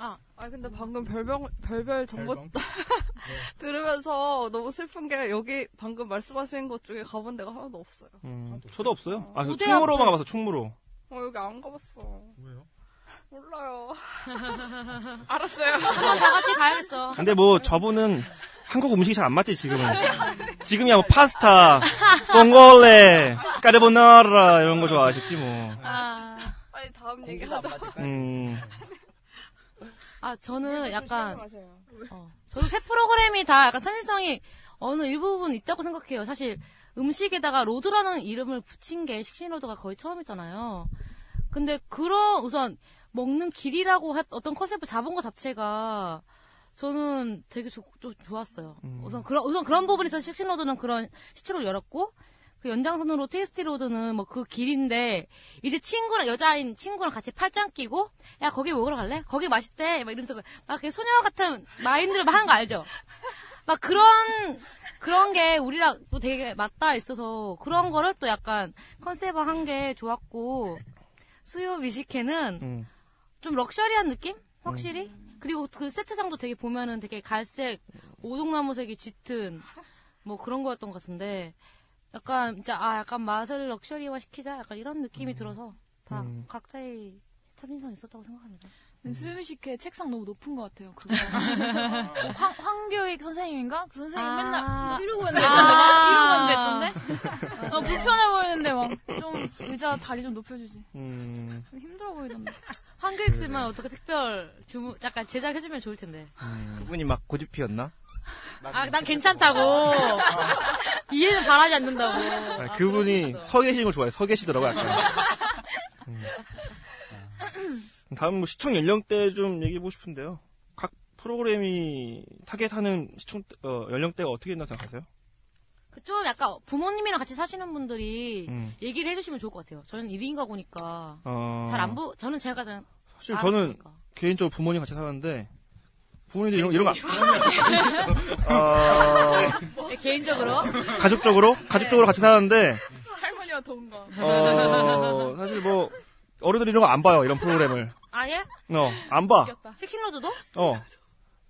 아, 아 근데 방금 별별 별별 정보? *laughs* 들으면서 너무 슬픈 게 여기 방금 말씀하신 것 중에 가본 데가 하나도 없어요. 음, 저도 없어요. 아, 그 무대 충무로만 앞에- 가봐서 충무로. 어 여기 안 가봤어. 왜요? *laughs* 몰라요. *laughs* 알았어요. 다 같이 가야겠어. 근데 뭐 저분은 한국 음식이 잘 안 맞지 지금은. 지금이야 뭐 파스타, 봉골레, 까르보나라 이런 거 좋아하시지 뭐. 아, 빨리 다음 얘기 하자. 음. *laughs* 아 저는 약간 어, 저도 새 프로그램이 다 약간 참신성이 어느 일부분 있다고 생각해요. 사실 음식에다가 로드라는 이름을 붙인 게 식신로드가 거의 처음이잖아요. 근데 그런 우선 먹는 길이라고 하- 어떤 컨셉을 잡은 것 자체가 저는 되게 좋, 좀 좋았어요. 우선 그런 우선 그런 부분에서 식신로드는 그런 시초를 열었고 그 연장선으로 테이스티 로드는 뭐 그 길인데 이제 친구랑 여자인 친구랑 같이 팔짱 끼고 야 거기 먹으러 갈래? 거기 맛있대 막 이러면서 막 이렇게 소녀 같은 마인드를 막 하는 거 알죠? 막 그런 그런 게 우리랑 또 되게 맞닿아 있어서 그런 거를 또 약간 컨셉화한 게 좋았고 수요 미식회는 음. 좀 럭셔리한 느낌? 확실히? 그리고 그 세트장도 되게 보면은 되게 갈색, 오동나무색이 짙은, 뭐 그런 거였던 것 같은데, 약간, 진짜, 아, 약간 맛을 럭셔리화 시키자? 약간 이런 느낌이 들어서, 다 음. 각자의 참신성이 있었다고 생각합니다. 수요미식회 책상 너무 높은 것 같아요. 그거. *laughs* 황, 황교익 선생님인가? 그 선생님 아. 맨날 이러고 있는데, 아. 이러고 앉아있던데? 어, 불편해 보이는데 막 좀 의자 다리 좀 높여주지. 음. 좀 힘들어 보이던데. 한교익 씨만 어떻게 특별 주문, 약간 제작해주면 좋을 텐데. 그분이 막 고집 피웠나? 아, 난 괜찮다고. 이해는 바라지 않는다고. 아, 그분이 서 계시는 걸 좋아해. 서 계시더라고요, 약간. 음. 다음 뭐 시청 연령대 좀 얘기해보고 싶은데요. 각 프로그램이 타겟하는 시청, 어, 연령대가 어떻게 있나 생각하세요? 그좀 약간 부모님이랑 같이 사시는 분들이 음. 얘기를 해주시면 좋을 것 같아요. 저는 1인 가구니까. 어, 잘안 보, 저는 제가 잘 사실 저는 보니까. 개인적으로 부모님 같이 사는데, 부모님들 이런, 이런 거, 어, 네, 개인적으로. 가족적으로? 가족적으로 같이 사는데, 할머니와 동거. 어, 사실 뭐, 어른들이 이런 거 안 봐요, 이런 프로그램을. 아예? 어, 안 봐. 식신로드도? 어.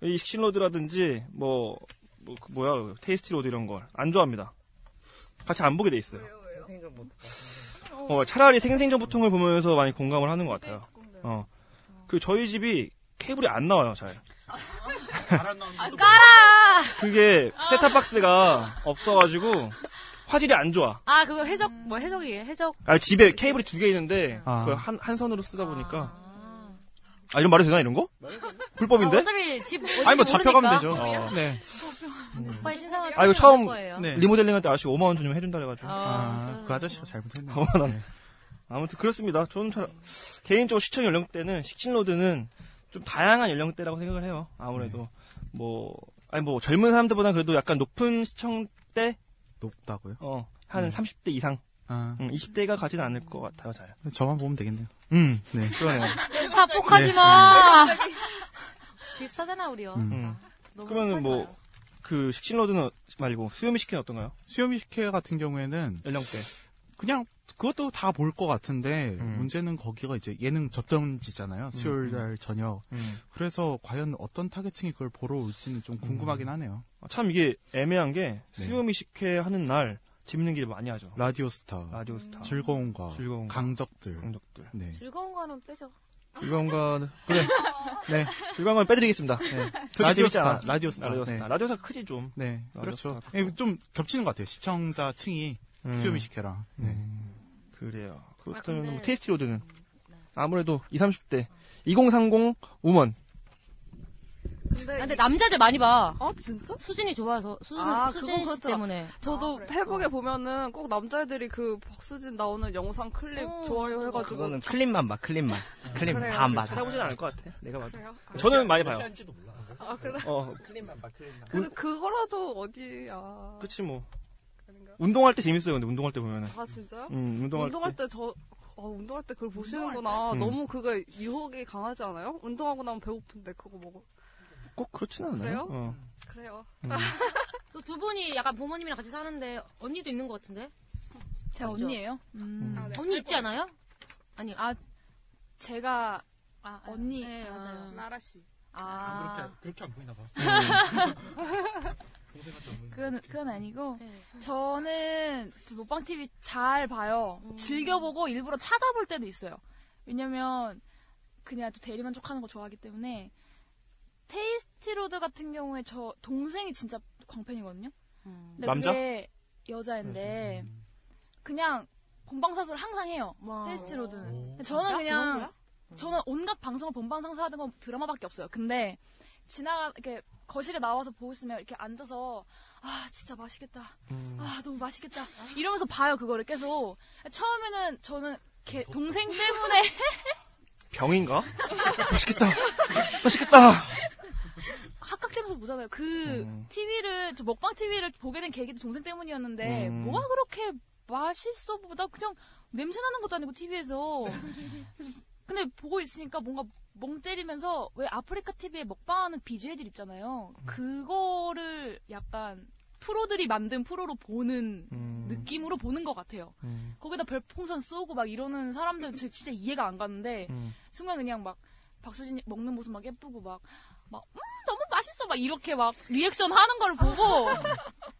이 식신로드라든지, 뭐, 뭐, 그 뭐야, 테이스티로드 이런 걸. 안 좋아합니다. 같이 안 보게 돼 있어요. 어, 차라리 생생정보통을 보면서 많이 공감을 하는 것 같아요. 어. 그 저희 집이 케이블이 안 나와요, 잘. 아, 까라! 그게 셋탑박스가 없어가지고 화질이 안 좋아. 아, 그거 해적, 뭐 해적이에요? 해적. 아, 집에 케이블이 두 개 있는데 아. 그걸 한, 한 선으로 쓰다 보니까 아 이런 말이 되나 이런 거? 불법인데? 아, 어차피 집 아니, 뭐 잡혀가면. 되죠. 어. 네. 오빠의 신상을 아 이거 처음. 네. 리모델링 할 때 아저씨 5만 원 주면 해준다 그래가지고. 아, 그 아저씨가 잘못했네. 5만 원. 아무튼 그렇습니다. 저는 잘 개인적으로 시청 연령대는 식신로드는 좀 다양한 연령대라고 생각을 해요. 아무래도 뭐 아니 뭐 젊은 사람들보다 그래도 약간 높은 시청대 높다고요? 어한 음. 30대 이상. 아. 음, 20대가 가진 않을 것 같아요, 잘. 저만 보면 되겠네요. 음, 네. 그러네요. *laughs* 자폭하지 네. 마. *laughs* 비슷하잖아 우리요. 음. 너무 그러면은 습하지 뭐. 그 식신로드는 말고 수요미식회는 어떤가요? 수요미식회 같은 경우에는 연령대. 그냥 그것도 다 볼 것 같은데 음. 문제는 거기가 이제 예능 접점지잖아요. 수요일 날 저녁. 음. 그래서 과연 어떤 타겟층이 그걸 보러 올지는 좀 궁금하긴 하네요. 아, 참 이게 애매한 게 네. 수요미 식회 하는 날 재밌는 게 많이 하죠. 라디오 스타, 라디오 스타. 즐거움과 즐거움과 강적들. 강적들. 네. 즐거운 거는 빼죠. 즐거운 건 *laughs* 그래. 네. 즐거운 건 빼드리겠습니다. 네. 그렇게 라디오 재밌지 스타, 않아. 라디오 스타. 라디오 네. 스타. 라디오 스타 크지 좀. 네, 라디오 그렇죠. 예, 좀 겹치는 것 같아요. 시청자 층이 음. 수요미식회랑. 네. 그래요. 아, 그렇다면 근데- 뭐 테이스티 로드는 아무래도 20, 30대 2030 woman. 근데, 아, 근데 남자들 많이 봐. 아 진짜? 수진이 좋아서 수진 아, 수진 그건 씨. 때문에. 저도 페북에 보면은 꼭 남자애들이 그 박수진 나오는 영상 클립 좋아요 해가지고 그거는 클립만 봐, 클립만. 클립 그래요? 다안 봐. 찾아보진 않을 것 같아. 내가 봐도. 그래요? 저는 많이 봐요. 아 그래? 어, 클립만 봐, 클립만. 근데 그거라도 어디야? 그치 뭐. 운동할 때 재밌어요. 근데 운동할 때 보면은. 아 진짜요? 음, 운동할, 운동할 때. 때 저 아, 운동할 때 그걸 보시는구나. 음. 너무 그거 유혹이 강하지 않아요? 운동하고 나면 배고픈데 그거 먹어. 꼭 그렇진 않아요. 그래요? 어. 그래요. 음. *laughs* 또두 분이 약간 부모님이랑 같이 사는데 언니도 있는 것 같은데? 제가 맞죠? 언니예요? 음. 아, 네. 언니 있지 않아요? 아니 아 제가 아, 언니 네, 맞아요. 라라 씨. 아 그렇게 안 보이나 봐. *laughs* 그건 그건 아니고 네. 저는 먹방 TV 잘 봐요. 즐겨보고 일부러 찾아볼 때도 있어요. 왜냐면 그냥 또 대리만족하는 거 좋아하기 때문에 테이스티로드 같은 경우에 저 동생이 진짜 광팬이거든요. 근데 남자? 그게 여자인데 그냥 본방사수를 항상 해요. 와. 테이스티로드는. 저는 그냥? 저는 온갖 방송을 본방사수 하던 건 드라마밖에 없어요. 근데 지나가 이렇게 거실에 나와서 보고 있으면 이렇게 앉아서 아 진짜 맛있겠다. 아 너무 맛있겠다. 이러면서 봐요 그거를 계속. 처음에는 저는 걔 동생 때문에 *laughs* 병인가? *laughs* 맛있겠다. 맛있겠다. 합각되면서 보잖아요. 그 TV를 저 먹방 TV를 보게 된 계기도 동생 때문이었는데 음. 뭐가 그렇게 맛있어 보다 그냥 냄새 나는 것도 아니고 TV에서 *laughs* 근데 보고 있으니까 뭔가 멍 때리면서 왜 아프리카 TV에 먹방하는 BJ들 있잖아요. 그거를 약간 프로들이 만든 프로로 보는 음. 느낌으로 보는 것 같아요. 음. 거기다 별풍선 쏘고 막 이러는 사람들 저 진짜 이해가 안 가는데 음. 순간 그냥 막 박수진이 먹는 모습 막 예쁘고 막 막 음 너무 맛있어 막 이렇게 막 리액션 하는 걸 보고 *laughs*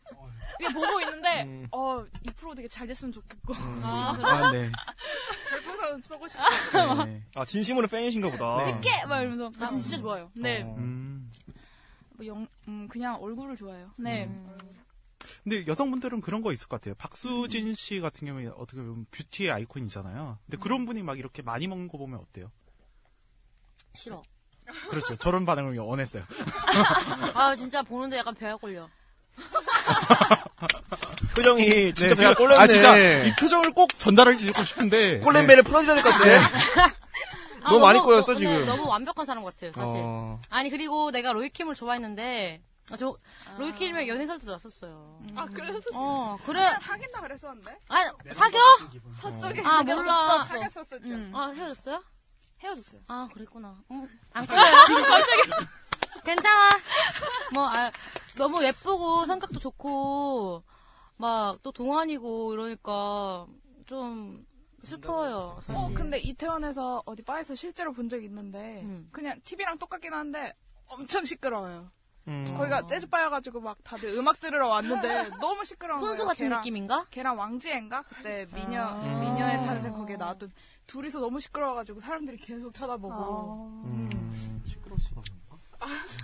그냥 보고 있는데 음. 어 이 프로 되게 잘 됐으면 좋겠고 아, 네. 별풍선 쏘고 싶어. 네. 아, 진심으로 팬이신가 보다. 네. 이렇게 막 이러면서 나 진짜 좋아요. 네, 어. 음. 뭐 영, 음, 그냥 얼굴을 좋아해요. 네, 근데 여성분들은 그런 거 있을 것 같아요. 박수진 씨 같은 경우에 어떻게 보면 뷰티의 아이콘이잖아요. 근데 그런 분이 막 이렇게 많이 먹는 거 보면 어때요? 싫어. 그렇죠. 저런 반응을 원했어요. 아 진짜 보는데 약간 배가 걸려. *laughs* 표정이 진짜 네, 배가 지금- 꼴렸네. 아, 진짜 이 표정을 꼭 전달을 해주고 싶은데. 꼴렘배를 풀어줘야 될 것 같은데. 아, 너무 많이 꼬였어, 지금. 너무 완벽한 사람 같아요 사실. 어. 아니 그리고 내가 로이킴을 좋아했는데 아, 저 로이킴이랑 연애설도 났었어요. 아 그래서 어 그래. 사귄다 그랬었는데? 아 사겨? 사적인 아 몰라. 사귀었었죠. 음. 아 헤어졌어요? 헤어졌어요. 아 그랬구나. 응. 안 *laughs* 그래요? *laughs* 갑자기. 괜찮아. 뭐 아, 너무 예쁘고 성격도 좋고 막 또 동안이고 이러니까 좀 슬퍼요 사실. 어, 근데 이태원에서 어디 바에서 실제로 본 적이 있는데 음. 그냥 TV랑 똑같긴 한데 엄청 시끄러워요. 음. 거기가 재즈 바여가지고 막 다들 음악 들으러 왔는데 *laughs* 너무 시끄러운 거예요. 같은 걔랑- 느낌인가? 걔랑 왕지애인가 그때 미녀 아. 미녀의 탄생 거기에 나왔던 둘이서 너무 시끄러워가지고 사람들이 계속 쳐다보고 음.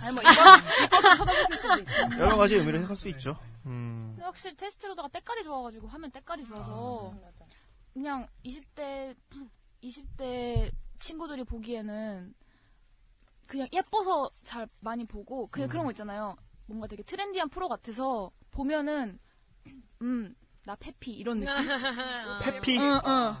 아니 뭐 이뻐 이뻐서 쳐다보실 수도 있고 여러 가지 의미를 생각할 수 있죠. 음. 근데 확실히 테이스티로드가 때깔이 좋아가지고 하면 때깔이 좋아서 그냥 20대 20대 친구들이 보기에는 그냥 예뻐서 잘 많이 보고 그냥 음. 그런 거 있잖아요. 뭔가 되게 trendy한 프로 같아서 보면은 음 나 패피 이런 느낌. *laughs* 패피? 응, 응.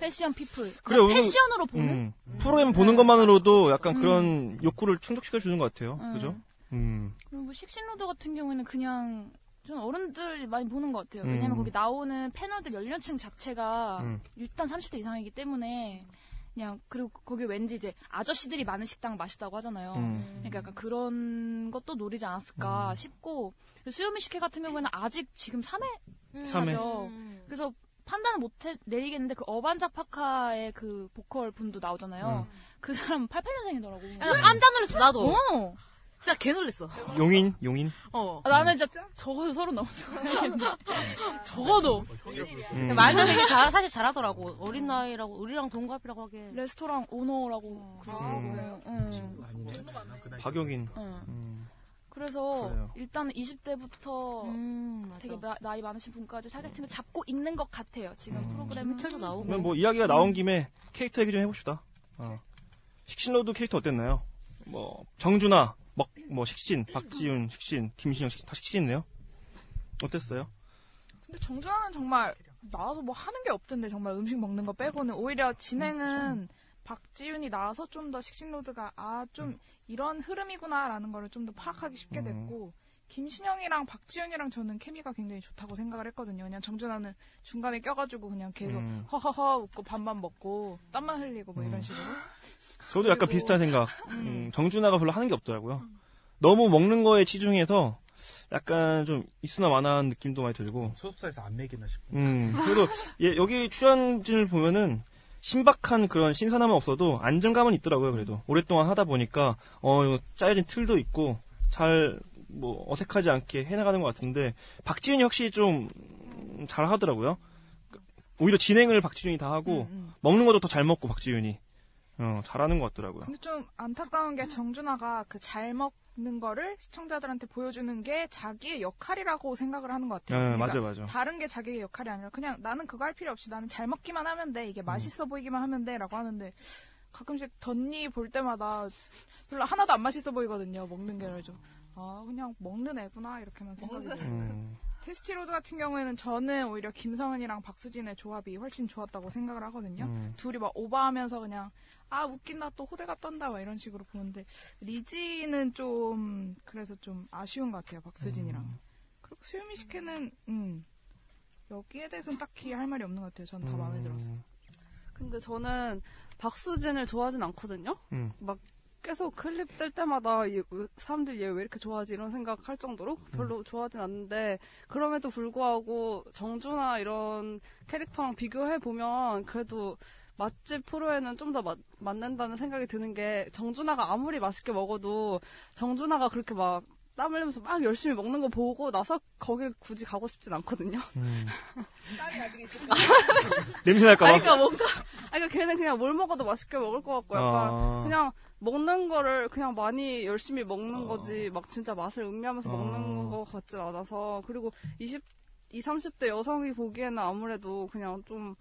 fashion people. 그래, 패션으로 보는. 음. 프로그램 보는 것만으로도 약간 음. 그런 욕구를 충족시켜 주는 것 같아요. 음. 그죠? 음. 그리고 뭐 식신로드 같은 경우에는 그냥 좀 어른들이 많이 보는 것 같아요. 음. 왜냐면 거기 나오는 패널들 연령층 자체가 음. 일단 30대 이상이기 때문에 그냥 그리고 거기 왠지 이제 아저씨들이 많은 식당 맛있다고 하잖아요. 음. 그러니까 약간 그런 것도 노리지 않았을까 싶고 수요미 식회 같은 경우에는 아직 지금 3회 삼 회. 하죠. 그래서 판단을 못 해- 내리겠는데 그 어반자 파카의 그 보컬 분도 나오잖아요. 그 사람 88년생이더라고. 야, 나 깜짝 놀랐어, 나도. 어. 진짜 개 놀랬어. 용인, 용인. 어. 아, 나는 진짜 적어도 서른 넘었어. *laughs* 적어도. 음. 말도 되게 잘, 사실 잘하더라고. 어린 나이라고, 우리랑 동갑이라고 하기에. 레스토랑 오너라고 그러고. 음. 응. 박용인. 응. 음. 그래서 그래요. 일단은 20대부터 음, 되게 나, 이 많으신 분까지 targeting을 잡고 있는 것 같아요. 지금 음. 프로그램 도 나오고. 그러면 뭐 이야기가 나온 김에 캐릭터 얘기 좀 해봅시다. 어. 식신로드 캐릭터 어땠나요? 뭐 정준하, 먹, 뭐 식신, 박지윤, 식신, 김신영 식신 다 식신이네요. 어땠어요? 근데 정준하는 정말 나와서 뭐 하는 게 없던데 정말 음식 먹는 거 빼고는 오히려 진행은 박지윤이 나와서 좀 더 식신로드가 아 좀 이런 흐름이구나라는 거를 좀 더 파악하기 쉽게 음. 됐고 김신영이랑 박지윤이랑 저는 케미가 굉장히 좋다고 생각을 했거든요. 그냥 정준하는 중간에 껴가지고 그냥 계속 음. 허허허 웃고 밥만 먹고 땀만 흘리고 뭐 이런 음. 식으로. 저도 약간 그리고- 비슷한 생각. 음. 음, 정준하가 별로 하는 게 없더라고요. 너무 먹는 거에 치중해서 약간 좀 이수나 만한 느낌도 많이 들고. 소속사에서 안 매기나 싶어. 음, 그래도 예, 여기 출연진을 보면은 신박한 그런 신선함은 없어도 안정감은 있더라고요. 그래도 오랫동안 하다 보니까 어 짜여진 틀도 있고 잘 뭐 어색하지 않게 해나가는 것 같은데 박지윤이 확실히 좀 음, 잘하더라고요. 오히려 진행을 박지윤이 다 하고 먹는 것도 더 잘 먹고 박지윤이 어, 잘하는 것 같더라고요. 근데 좀 안타까운 게 정준하가 그 잘 먹 는 거를 시청자들한테 보여주는 게 자기의 역할이라고 생각을 하는 것 같아요. 네, 그러니까 맞아요, 맞아요. 다른 게 자기의 역할이 아니라 그냥 나는 그거 할 필요 없이 나는 잘 먹기만 하면 돼. 음. 이게 맛있어 보이기만 하면 돼라고 하는데 가끔씩 덧니 볼 때마다 별로 하나도 안 맛있어 보이거든요. 먹는 게 그래서 아 그냥 먹는 애구나 이렇게만 생각이 들어요. 음, 테스티로드 같은 경우에는 저는 오히려 김성은이랑 박수진의 조합이 훨씬 좋았다고 생각을 하거든요. 음. 둘이 막 오버하면서 그냥 아 웃긴다 또 호대가 떤다 막 이런 식으로 보는데 리지는 좀 그래서 좀 아쉬운 것 같아요 박수진이랑. 음. 그리고 수요미 식혜는 음 여기에 대해서는 딱히 할 말이 없는 것 같아요. 전다 음. 마음에 들었어요. 근데 저는 박수진을 좋아하진 않거든요. 음. 막 계속 클립 뜰 때마다 얘 사람들이 얘 왜 이렇게 좋아하지 이런 생각할 정도로 별로 좋아하진 않는데 그럼에도 불구하고 정준하 이런 캐릭터랑 비교해 보면 그래도 맛집 프로에는 좀 더 맞는다는 생각이 드는 게 정준하가 아무리 맛있게 먹어도 정준하가 그렇게 막 땀 흘리면서 막 열심히 먹는 거 보고 나서 거길 굳이 가고 싶진 않거든요. 음. *laughs* 땀이 나중에 있을 *laughs* 냄새 날까 봐. 아니, 그러니까 뭔가, 아니, 그러니까 걔는 그냥 뭘 먹어도 맛있게 먹을 것 같고, 약간, 아. 그냥 먹는 거를 그냥 많이 열심히 먹는 거지, 막 진짜 맛을 음미하면서 어. 먹는 것 같진 않아서, 그리고 20, 20, 30대 여성이 보기에는 아무래도 그냥 좀,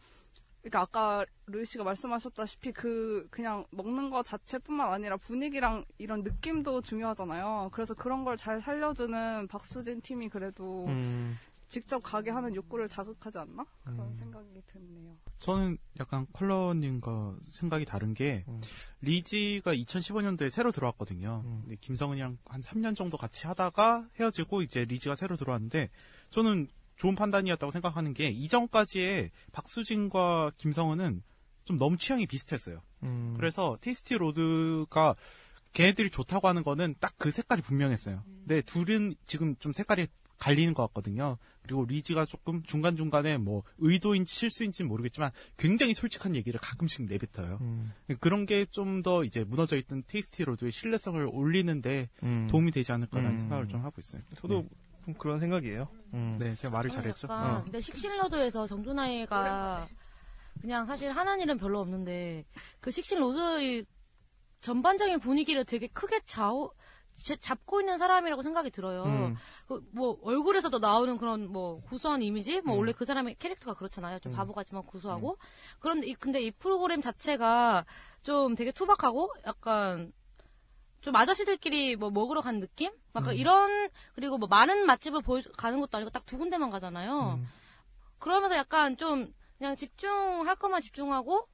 그러니까 아까 루이 씨가 말씀하셨다시피 그 그냥 먹는 거 자체뿐만 아니라 분위기랑 이런 느낌도 중요하잖아요. 그래서 그런 걸 잘 살려주는 박수진 팀이 그래도 음. 직접 가게 하는 욕구를 자극하지 않나? 그런 생각이 드네요. 저는 약간 컬러님과 생각이 다른 게 음. 리지가 2015년도에 새로 들어왔거든요. 근데 김성은이랑 한 3년 정도 같이 하다가 헤어지고 이제 리지가 새로 들어왔는데 저는 좋은 판단이었다고 생각하는 게 이전까지의 박수진과 김성은은 좀 너무 취향이 비슷했어요. 음. 그래서 테이스티 로드가 걔네들이 좋다고 하는 거는 딱 그 색깔이 분명했어요. 근데 둘은 지금 좀 색깔이 갈리는 것 같거든요. 그리고 리지가 조금 중간중간에 뭐 의도인지 실수인지는 모르겠지만 굉장히 솔직한 얘기를 가끔씩 내뱉어요. 음. 그런 게 좀 더 이제 무너져 있던 테이스티 로드의 신뢰성을 올리는데 음. 도움이 되지 않을까라는 음. 생각을 좀 하고 있어요. 저도 좀 그런 생각이에요. 음. 네, 제가 말을 잘했죠. 약간, 어. 근데 식신로드에서 정준하가 그냥 사실 하는 일은 별로 없는데 그 식신로드의 전반적인 분위기를 되게 크게 좌우 제- 잡고 있는 사람이라고 생각이 들어요. 음. 그 뭐 얼굴에서도 나오는 그런 뭐 구수한 이미지, 뭐 음. 원래 그 사람의 캐릭터가 그렇잖아요. 좀 음. 바보 같지만 구수하고. 그런데 이, 근데 이 프로그램 자체가 좀 되게 투박하고 약간 좀 아저씨들끼리 뭐 먹으러 간 느낌? 막 음. 이런 그리고 뭐 많은 맛집을 보여 가는 것도 아니고 딱 두 군데만 가잖아요. 음. 그러면서 약간 좀 그냥 집중할 것만 집중하고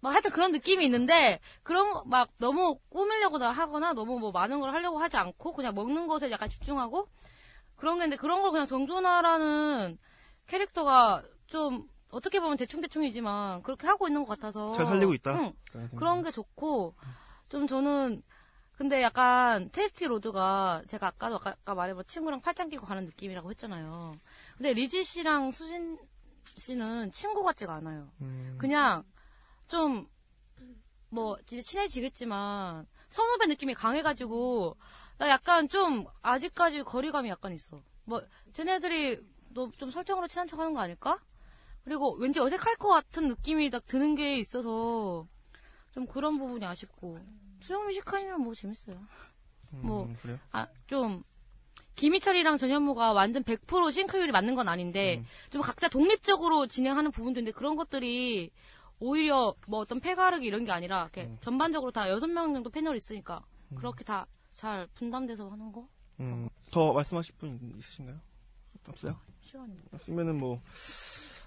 막 하여튼 그런 느낌이 있는데 그런 거막 너무 꾸미려고 나 하거나 너무 뭐 많은 걸 하려고 하지 않고 그냥 먹는 것에 약간 집중하고 그런 게 있는데 그런 걸 그냥 정준하라는 캐릭터가 좀 어떻게 보면 대충대충이지만 그렇게 하고 있는 것 같아서 잘 살리고 있다. 응. 그런 게 좋고 좀 저는 근데 약간 테스티 로드가 제가 아까도 아까, 아까 말해 뭐 친구랑 팔짱 끼고 가는 느낌이라고 했잖아요. 근데 리지 씨랑 수진 씨는 친구 같지가 않아요. 음. 그냥 좀 뭐 이제 친해지겠지만 선후배 느낌이 강해가지고 나 약간 좀 아직까지 거리감이 약간 있어. 뭐 쟤네들이 너 좀 설정으로 친한 척하는 거 아닐까? 그리고 왠지 어색할 것 같은 느낌이 딱 드는 게 있어서 좀 그런 부분이 아쉽고 수영 뮤지컬이면 뭐 재밌어요. 뭐 음, 그래요? 아, 좀, 김희철이랑 전현무가 완전 100% sync율이 맞는 건 아닌데, 좀 각자 독립적으로 진행하는 부분도 있는데, 그런 것들이 오히려 뭐 어떤 패가르기 이런 게 아니라, 이렇게 전반적으로 다 6명 정도 패널이 있으니까, 그렇게 다 잘 분담돼서 하는 거? 음, 더 말씀하실 분 있으신가요? 없어요? 시간이. 없으면은 뭐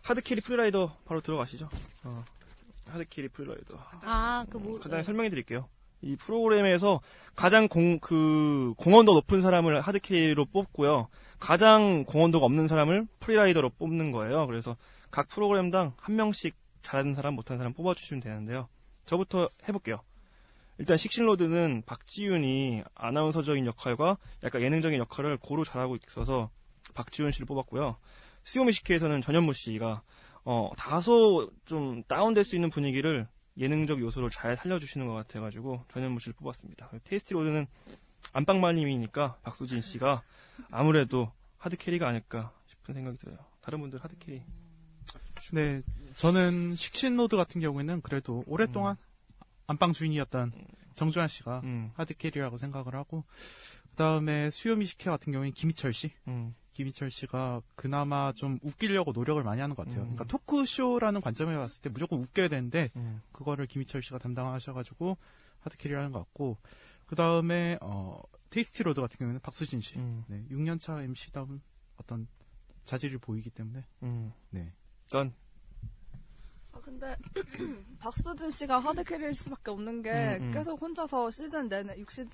hard carry free rider 바로 들어가시죠. 어, hard carry free rider. 아, 그 뭐. 간단히 설명해 드릴게요. 이 프로그램에서 가장 공, 그, 공헌도 높은 사람을 하드캐리로 뽑고요. 가장 공헌도가 없는 사람을 프리라이더로 뽑는 거예요. 그래서 각 프로그램당 한 명씩 잘하는 사람, 못하는 사람 뽑아주시면 되는데요. 저부터 해볼게요. 일단 식신로드는 박지윤이 아나운서적인 역할과 약간 예능적인 역할을 고루 잘하고 있어서 박지윤 씨를 뽑았고요. 수요미식회에서는 전현무 씨가 어, 다소 좀 다운될 수 있는 분위기를 예능적 요소를 잘 살려주시는 것 같아가지고 전현무 씨를 뽑았습니다. 테이스티 로드는 안방마님이니까 박수진 씨가 아무래도 hard carry가 아닐까 싶은 생각이 들어요. 다른 분들 hard carry. 네, 저는 식신 로드 같은 경우에는 그래도 오랫동안 안방 주인이었던 정준하 씨가 hard carry라고 생각을 하고 그다음에 수요미식회 같은 경우에는 김희철 씨. 김희철 씨가 그나마 좀 웃기려고 노력을 많이 하는 것 같아요. 그러니까 토크쇼라는 관점에 봤을 때 무조건 웃겨야 되는데 그거를 김희철 씨가 담당하셔가지고 hard carry를 하는 것 같고 그 다음에 어, 테이스티 로드 같은 경우에는 박수진 씨. 네, 6년차 MC다운 어떤 자질이 보이기 때문에 네. 넌 아, 근데 *clears throat* 박수진 씨가 hard carry일 수밖에 없는 게 음, 음. 계속 혼자서 시즌 내내 6시,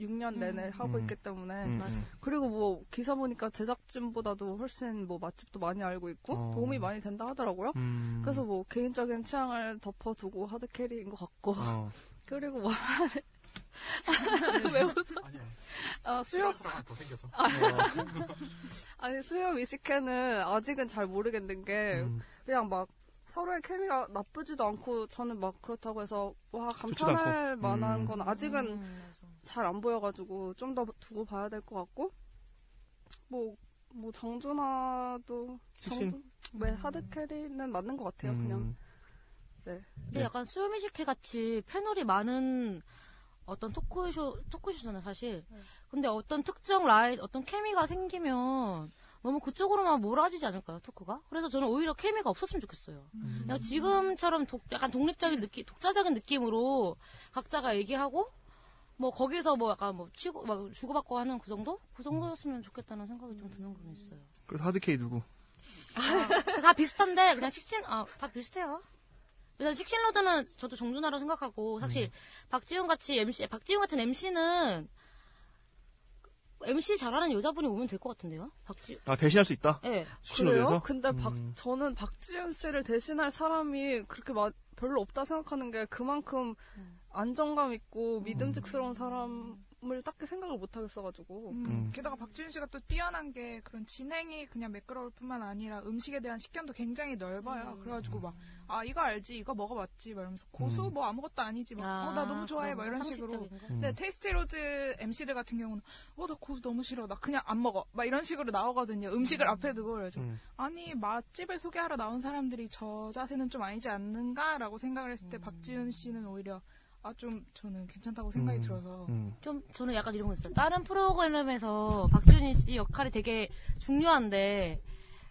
6년 내내 하고 음. 있기 때문에 음, 음. 그리고 뭐 기사 보니까 제작진보다도 훨씬 뭐 맛집도 많이 알고 있고 어. 도움이 많이 된다 하더라고요. 음. 그래서 뭐 개인적인 취향을 덮어두고 hard carry인 것 같고 어. *laughs* 그리고 뭐 왜 웃어? 아, 수요 더 생겨서. 아, *laughs* 아니 수요 미식회는 아직은 잘 모르겠는 게 음. 그냥 막 서로의 케미가 나쁘지도 않고 저는 막 그렇다고 해서 와 감탄할. 만한 음. 건 아직은 잘안 보여가지고 좀 더 두고 봐야 될 것 같고 뭐뭐 정준하도 식신? 정준 네 하드 캐리는 맞는 것 같아요 그냥 네. 근데 약간 수요미식회 같이 패널이 많은 어떤 토크쇼, 토크쇼잖아요, 사실. 근데 어떤 특정 라인, 어떤 케미가 생기면 너무 그쪽으로만 몰아지지 않을까요, 토크가? 그래서 저는 오히려 케미가 없었으면 좋겠어요. 그냥 지금처럼 독, 약간 독립적인 느낌, 독자적인 느낌으로 각자가 얘기하고, 뭐 거기서 뭐 약간 뭐 치고, 막 주고받고 하는 그 정도? 그 정도였으면 좋겠다는 생각이 좀 드는 건 있어요. 그래서 하드캐리 누구? 아, 다 비슷한데 그냥 식신 아 다 비슷해요. 일단 식신로드는 저도 정준하라고 생각하고 사실 박지훈 같이 MC 박지훈 같은 MC는 MC 잘하는 여자분이 오면 될 것 같은데요. 박지 아 대신할 수 있다. 네. 그래요? 근데 음. 박, 저는 박지윤 씨를 대신할 사람이 그렇게 마- 별로 없다 생각하는 게 그만큼 안정감 있고 믿음직스러운 사람 을 딱히 생각을 못 하겠어가지고. 음, 게다가 박지윤 씨가 또 뛰어난 게 그런 진행이 그냥 매끄러울 뿐만 아니라 음식에 대한 식견도 굉장히 넓어요. 그래가지고 막, 아, 이거 알지, 이거 먹어봤지, 막 이러면서 고수 음. 뭐 아무것도 아니지, 막, 아, 어, 나 너무 좋아해, 막 이런 거, 식으로. 근데 음. 테이스티로즈 MC들 같은 경우는, 어, 나 고수 너무 싫어, 나 그냥 안 먹어, 막 이런 식으로 나오거든요. 음식을 앞에 두고, 그래서. 음. 아니, 맛집을 소개하러 나온 사람들이 저 자세는 좀 아니지 않는가라고 생각을 했을 때 박지윤 씨는 오히려, 아, 좀 저는 괜찮다고 생각이 음. 들어서. 좀 저는 약간 이런 거 있어요. 다른 프로그램에서 박준희 씨 역할이 되게 중요한데,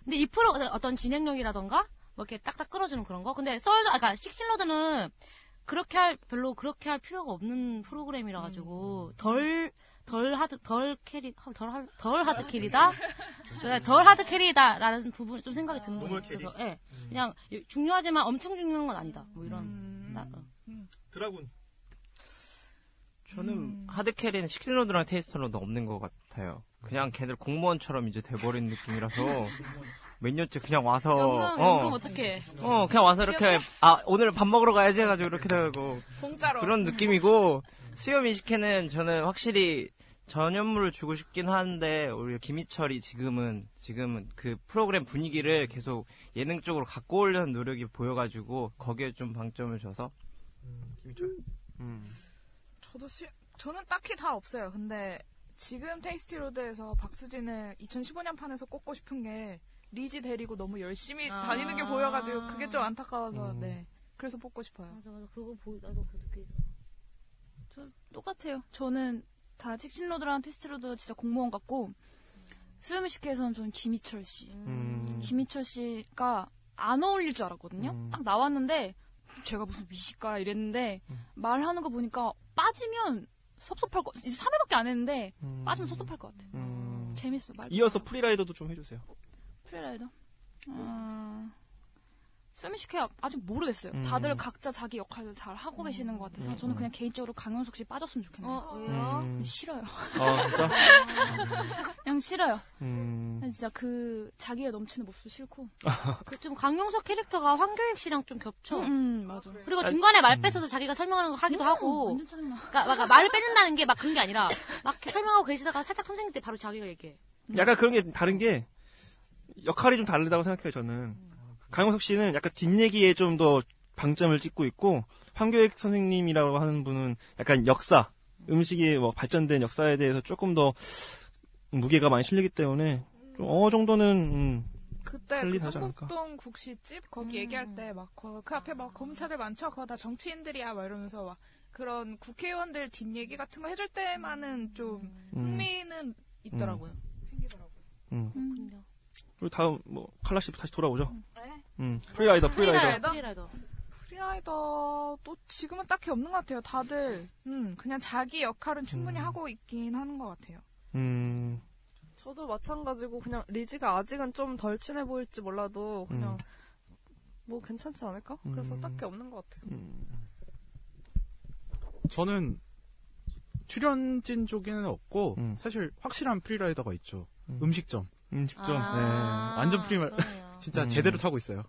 근데 이 프로 어떤 진행력이라던가 뭐 이렇게 딱딱 끌어주는 그런 거. 근데 썰, 아까 식신로드는 그렇게 할 별로 그렇게 할 필요가 없는 프로그램이라 가지고 덜 덜 hard 덜 carry 덜, 하- 덜 hard carry다 그러니까 덜 hard carry다라는 부분이 좀 생각이 드는 부분이 있어서 예 그냥 중요하지만 엄청 중요한 건 아니다 뭐 이런 나- 어. 드라군. 저는 하드캐리는 식신로드랑 테이스터로도 없는 것 같아요. 그냥 걔들 공무원처럼 이제 돼버린 느낌이라서 *laughs* 몇 년째 그냥 와서 연금, 어, 연금 어떻게? 어 그냥 와서 이렇게 아 오늘 밥 먹으러 가야지 해가지고 이렇게 되고 공짜로. 그런 느낌이고 수요 미식회는 저는 확실히 전현무를 주고 싶긴 한데 오히려 김희철이 지금은 지금은 그 프로그램 분위기를 계속 예능 쪽으로 갖고 오려는 노력이 보여가지고 거기에 좀 방점을 줘서 김희철. 저도 시, 저는 딱히 다 없어요. 근데 지금 테이스티 로드에서 박수진을 2015년 판에서 꼽고 싶은 게 리지 데리고 너무 열심히 아. 다니는 게 보여가지고 그게 좀 안타까워서 음. 네 그래서 뽑고 싶어요. 맞아 맞아 그거 보 나도 그 느끼 저 똑같아요. 저는 다 식신로드랑 테이스티로드 진짜 공무원 같고 수요미식회에서는 저는 김희철 씨. 음. 김희철 씨가 안 어울릴 줄 알았거든요. 음. 딱 나왔는데 제가 무슨 미식가 이랬는데 음. 말하는 거 보니까 빠지면 섭섭할 거 이제 3회밖에 안 했는데 음. 빠지면 섭섭할 것 같아. 음. 재밌어. 말 이어서 free rider도 좀 해주세요. free rider. 어... 수요미식회 아직 모르겠어요. 음. 다들 각자 자기 역할을 잘 하고 계시는 것 같아서 음. 저는 그냥 개인적으로 강용석 씨 빠졌으면 좋겠네요. 어, 왜요? 음. 싫어요. 아 진짜? *laughs* 그냥 싫어요. 음. 그냥 진짜 그 자기의 넘치는 모습도 싫고. *laughs* 그 좀 강용석 캐릭터가 황교익 씨랑 좀 겹쳐. 음, 맞아. 그리고 중간에 말 뺏어서 자기가 설명하는 거 하기도 하고. 그러니까 막 말을 뺏는다는 게 막 그런 게 아니라 막 설명하고 계시다가 살짝 선생님 때 바로 자기가 얘기해. 약간 그런 게 다른 게 역할이 좀 다르다고 생각해요 저는 강영석 씨는 약간 뒷얘기에 좀 더 방점을 찍고 있고 황교익 선생님이라고 하는 분은 약간 역사 음식이 뭐 발전된 역사에 대해서 조금 더 무게가 많이 실리기 때문에 좀 어느 정도는 음, 그때 할 그. 성북동 국시집 거기 얘기할 때 막 그 앞에 막 검사들 많죠. 그거 다 정치인들이야 막 이러면서 막 그런 국회의원들 뒷얘기 같은 거 해줄 때만은 좀 음, 흥미는 있더라고요. 생기더라고요. 음. 음. 그리고 다음 뭐 칼라 씨 다시 돌아오죠. 네. 음, free rider free rider. free rider? free rider. free rider도 지금은 딱히 없는 것 같아요. 다들 음, 그냥 자기 역할은 충분히 음. 하고 있긴 하는 것 같아요. 음, 저도 마찬가지고 그냥 리지가 아직은 좀 덜 친해 보일지 몰라도 그냥 뭐 괜찮지 않을까? 그래서 음. 딱히 없는 것 같아요. 음. 저는 출연진 쪽에는 없고 음. 사실 확실한 free rider가 있죠. 음. 음. 식점 음식점. 네, 완전 프리마 진짜 음. 제대로 타고 있어요.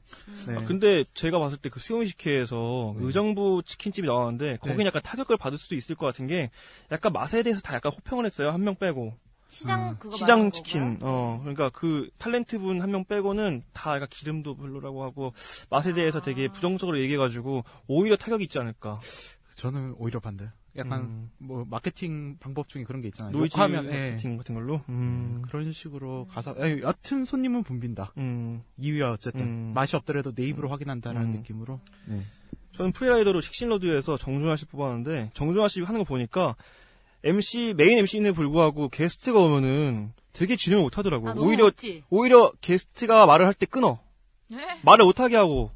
네. 아, 근데 제가 봤을 때 그 수요미식회에서 네. 의정부 치킨집이 나왔는데 거긴 네. 약간 타격을 받을 수도 있을 것 같은 게 약간 맛에 대해서 다 약간 호평을 했어요 한 명 빼고 시장 음. 그거 시장 치킨 거고요? 어 그러니까 그 탤런트 분 한 명 빼고는 다 약간 기름도 별로라고 하고 맛에 대해서 되게 아. 부정적으로 얘기해 가지고 오히려 타격이 있지 않을까 저는 오히려 반대. 약간 음. 뭐 마케팅 방법 중에 그런 게 있잖아요. 노이즈 욕하면 예, 마케팅 같은 걸로 음. 그런 식으로 가서 예, 여튼 손님은 붐빈다. 음. 이유야 어쨌든 음. 맛이 없더라도 내 입으로 확인한다는 음. 느낌으로. 네. 저는 free rider로 식신로드에서 정준하 씨 뽑았는데 정준하 씨 하는 거 보니까 MC 메인 MC는 불구하고 게스트가 오면은 되게 진행을 못 하더라고요. 아, 오히려 없지? 오히려 게스트가 말을 할 때 끊어. 네. 말을 못 하게 하고.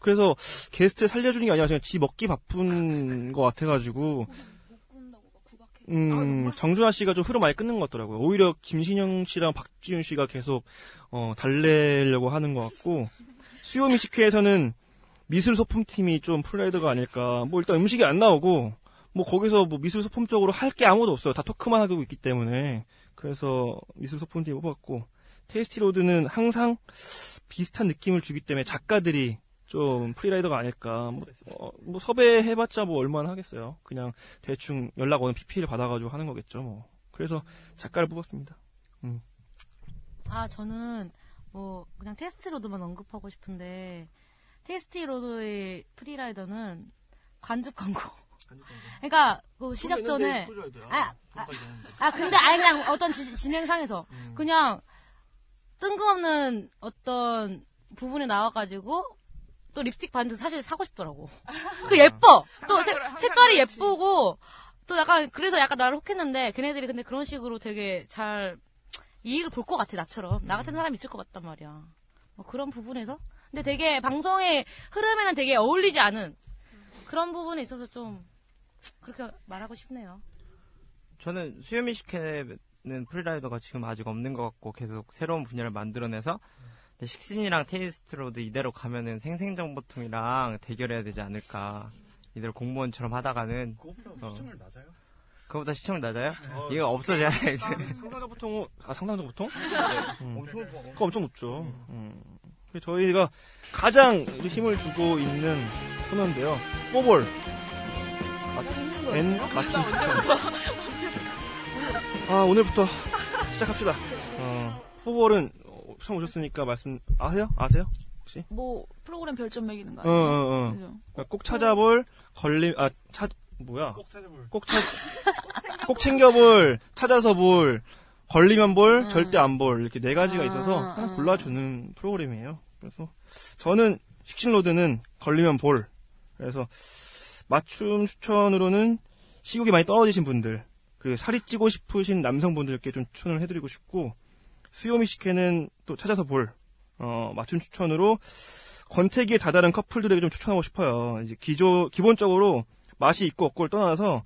그래서 게스트 살려주는 게 아니라 그냥 지 먹기 바쁜 것 같아가지고. 음, 정준하 씨가 좀 흐름 많이 끊는 것 같더라고요. 오히려 김신영 씨랑 박지윤 씨가 계속, 어, 달래려고 하는 것 같고, 수요미식회에서는 미술 소품팀이 좀 free rider가 아닐까. 뭐 일단 음식이 안 나오고, 뭐 거기서 뭐 미술 소품 쪽으로 할 게 아무도 없어요. 다 토크만 하고 있기 때문에. 그래서 미술 소품팀 뽑았고, 테이스티로드는 항상 비슷한 느낌을 주기 때문에 작가들이 좀 free rider가 아닐까. 뭐, 어, 뭐 섭외해봤자 뭐 얼마나 하겠어요. 그냥 대충 연락 오는 PPL을 받아가지고 하는 거겠죠. 뭐. 그래서 작가를 뽑았습니다. 음. 아, 저는 뭐 그냥 테이스티 로드만 언급하고 싶은데 테이스티 로드의 free rider는 간접 광고. 그러니까 그 시작 전에 아, 아, 아 근데 아예 그냥 어떤 지- 진행상에서 음. 그냥 뜬금없는 어떤 부분에 나와가지고 또 립스틱 바르는데 사실 사고 싶더라고. *laughs* 그 예뻐. 또 색, 항상 색깔이 그렇지. 예쁘고 또 약간 그래서 약간 나를 혹했는데 걔네들이 근데 그런 식으로 되게 잘 이익을 볼 것 같아 나처럼 나 같은 사람이 있을 것 같단 말이야. 뭐 그런 부분에서 근데 되게 방송의 흐름에는 되게 어울리지 않은 그런 부분에 있어서 좀 그렇게 말하고 싶네요. 저는 수요미식회는 free rider가 지금 아직 없는 것 같고 계속 새로운 분야를 만들어내서 식신이랑 테이스티로드 이대로 가면은 생생정보통이랑 대결해야 되지 않을까. 이대로 공무원처럼 하다가는 그거보다 어. 시청률 낮아요? 그거보다 시청률 낮아요? 어, 이거 없어져야 이제. 상상자 보통 아 *laughs* 상상자 보통? 음. 엄청 그거 엄청 높죠. 음. 그래서 저희가 가장 힘을 주고 있는 코너인데요. 포볼. N 맞춤 추천. 아 오늘부터 시작합시다. 어, 포볼은 어, 처음 오셨으니까 말씀 아세요? 아세요? 혹시? 뭐 프로그램 별점 매기는 거 어, 아니에요? 어, 어. 그죠? 그러니까 꼭 찾아볼 걸림 아찾 뭐야? 꼭 찾아볼. 꼭 찾, 꼭 챙겨볼, 찾아서 볼, 걸리면 볼, 음. 절대 안 볼, 이렇게 네 가지가 아, 있어서 아. 하나 골라주는 프로그램이에요. 그래서 저는 식신로드는 걸리면 볼. 그래서 맞춤 추천으로는 식욕이 많이 떨어지신 분들, 그리고 살이 찌고 싶으신 남성분들께 좀 추천을 해드리고 싶고, 수요미식회는 또 찾아서 볼, 어, 맞춤 추천으로 권태기에 다다른 커플들에게 좀 추천하고 싶어요. 이제 기조, 기본적으로 맛이 있고 없고를 떠나서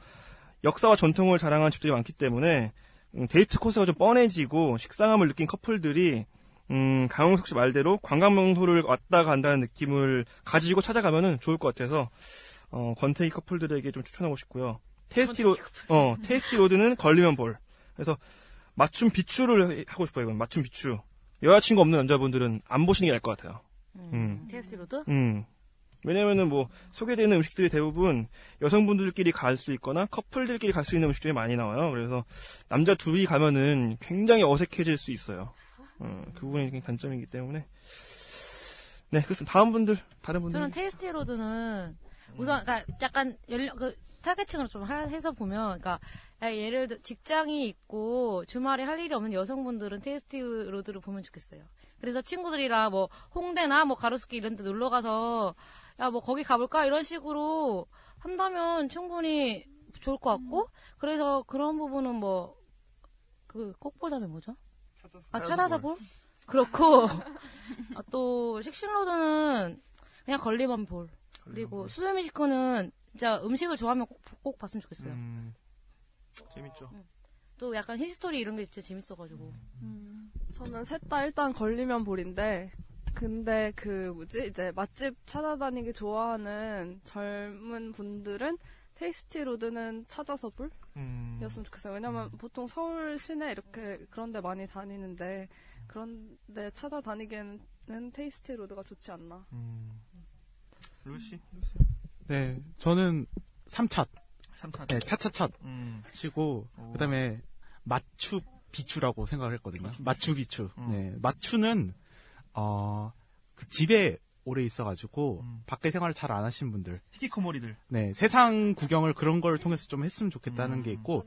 역사와 전통을 자랑하는 집들이 많기 때문에 음, 데이트 코스가 좀 뻔해지고 식상함을 느낀 커플들이 음, 강용석 씨 말대로 관광 명소를 왔다 간다는 느낌을 가지고 찾아가면은 좋을 것 같아서 어, 권태기 커플들에게 좀 추천하고 싶고요. 테이스티 로 어 테이스티 로드는 걸리면 볼. 그래서 맞춤 비추를 하고 싶어요. 이건 맞춤 비추. 여자친구 없는 남자분들은 안 보시는 게 나을 것 같아요. 음. 테이스티로드? 음. 왜냐면은 뭐 소개되는 음식들이 대부분 여성분들끼리 갈 수 있거나 커플들끼리 갈 수 있는 음식들이 많이 나와요. 그래서 남자 둘이 가면은 굉장히 어색해질 수 있어요. 어, 그 부분이 굉장히 단점이기 때문에. 네, 그렇습니다. 다음 분들, 다른 분들. 저는 테이스티로드는 우선 그러니까 약간 연령 그 타겟층으로 좀 하- 해서 보면 그러니까 예를 들어 직장이 있고 주말에 할 일이 없는 여성분들은 테이스티 로드를 보면 좋겠어요. 그래서 친구들이랑 뭐 홍대나 뭐 가로수길 이런 데 놀러 가서 야 뭐 거기 가볼까 이런 식으로 한다면 충분히 좋을 것 같고 그래서 그런 부분은 뭐 그 꼭 보자면 뭐죠? 아 찾아서 볼? 그렇고 아, 또 식신로드는 그냥 걸리면 볼 그리고 수요미식회는 진짜 음식을 좋아하면 꼭, 꼭 봤으면 좋겠어요. 음, 재밌죠. 또 약간 history 이런 게 진짜 재밌어가지고. 음, 저는 셋 다 일단 걸리면 볼인데, 근데 그 뭐지 이제 맛집 찾아다니기 좋아하는 젊은 분들은 테이스티 로드는 찾아서 볼? 음. 였으면 좋겠어요. 왜냐면 보통 서울 시내 이렇게 그런 데 많이 다니는데 그런 데 찾아다니기에는 테이스티 로드가 좋지 않나. 음. 루시? 네, 저는 3차. 삼차. 네, 차차차 음. 치고 그 다음에 맞추 비추라고 생각을 했거든요. 맞추 비추. 음. 네, 맞추는 어, 그 집에 오래 있어가지고 음. 밖에 생활을 잘 안 하신 분들, 히키코모리들. 네, 세상 구경을 그런 걸 통해서 좀 했으면 좋겠다는 음. 게 있고,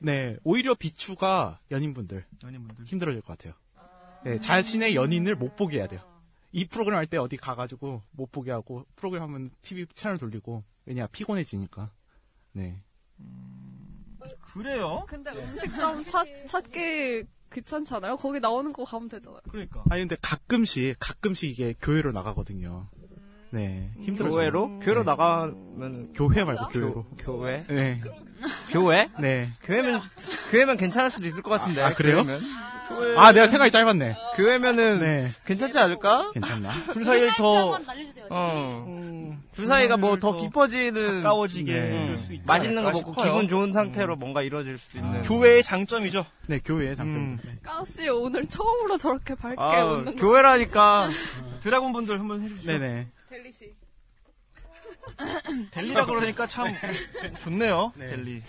네, 오히려 비추가 연인분들 연인분들. 힘들어질 것 같아요. 네, 자신의 연인을 못 보게 해야 돼요. 이 프로그램 할 때 어디 가가지고 못 보게 하고 프로그램 하면 TV 채널 돌리고 왜냐 피곤해지니까. 네. 그래요? 근데 음식점 찾, 찾기 귀찮잖아요. 거기 나오는 거 가면 되잖아요. 그러니까. 아니 근데 가끔씩 가끔씩 이게 교회로 나가거든요. 네 힘들어요. 교회로? 교회로 네. 나가면 교회 말고 교회로. 교 회? 네. 교회? 네. 교회면 교회면 괜찮을 수도 있을 것 같은데. 아, 그래요? 교회면. 교회- 아 내가 생각이 짧았네. 교회면은 네. 괜찮지 않을까? 괜찮나? *laughs* 둘 사이를 더 한번 날려주세요. 어. 음, 둘 사이가 뭐더더 깊어지는 가까워지게 네. 해줄 수 맛있는 거 먹고 싶어요. 기분 좋은 상태로 뭔가 이루어질 수도 있는. 교회의 장점이죠. 네 교회 장점. 음. 네. 까우씨 오늘 처음으로 저렇게 밝게 아, 웃는 거. 교회라니까. *laughs* 드라군 분들 한번 해주시죠. 네네. 델리 씨. 델리라 그러니까 참 좋네요. 네. 델리.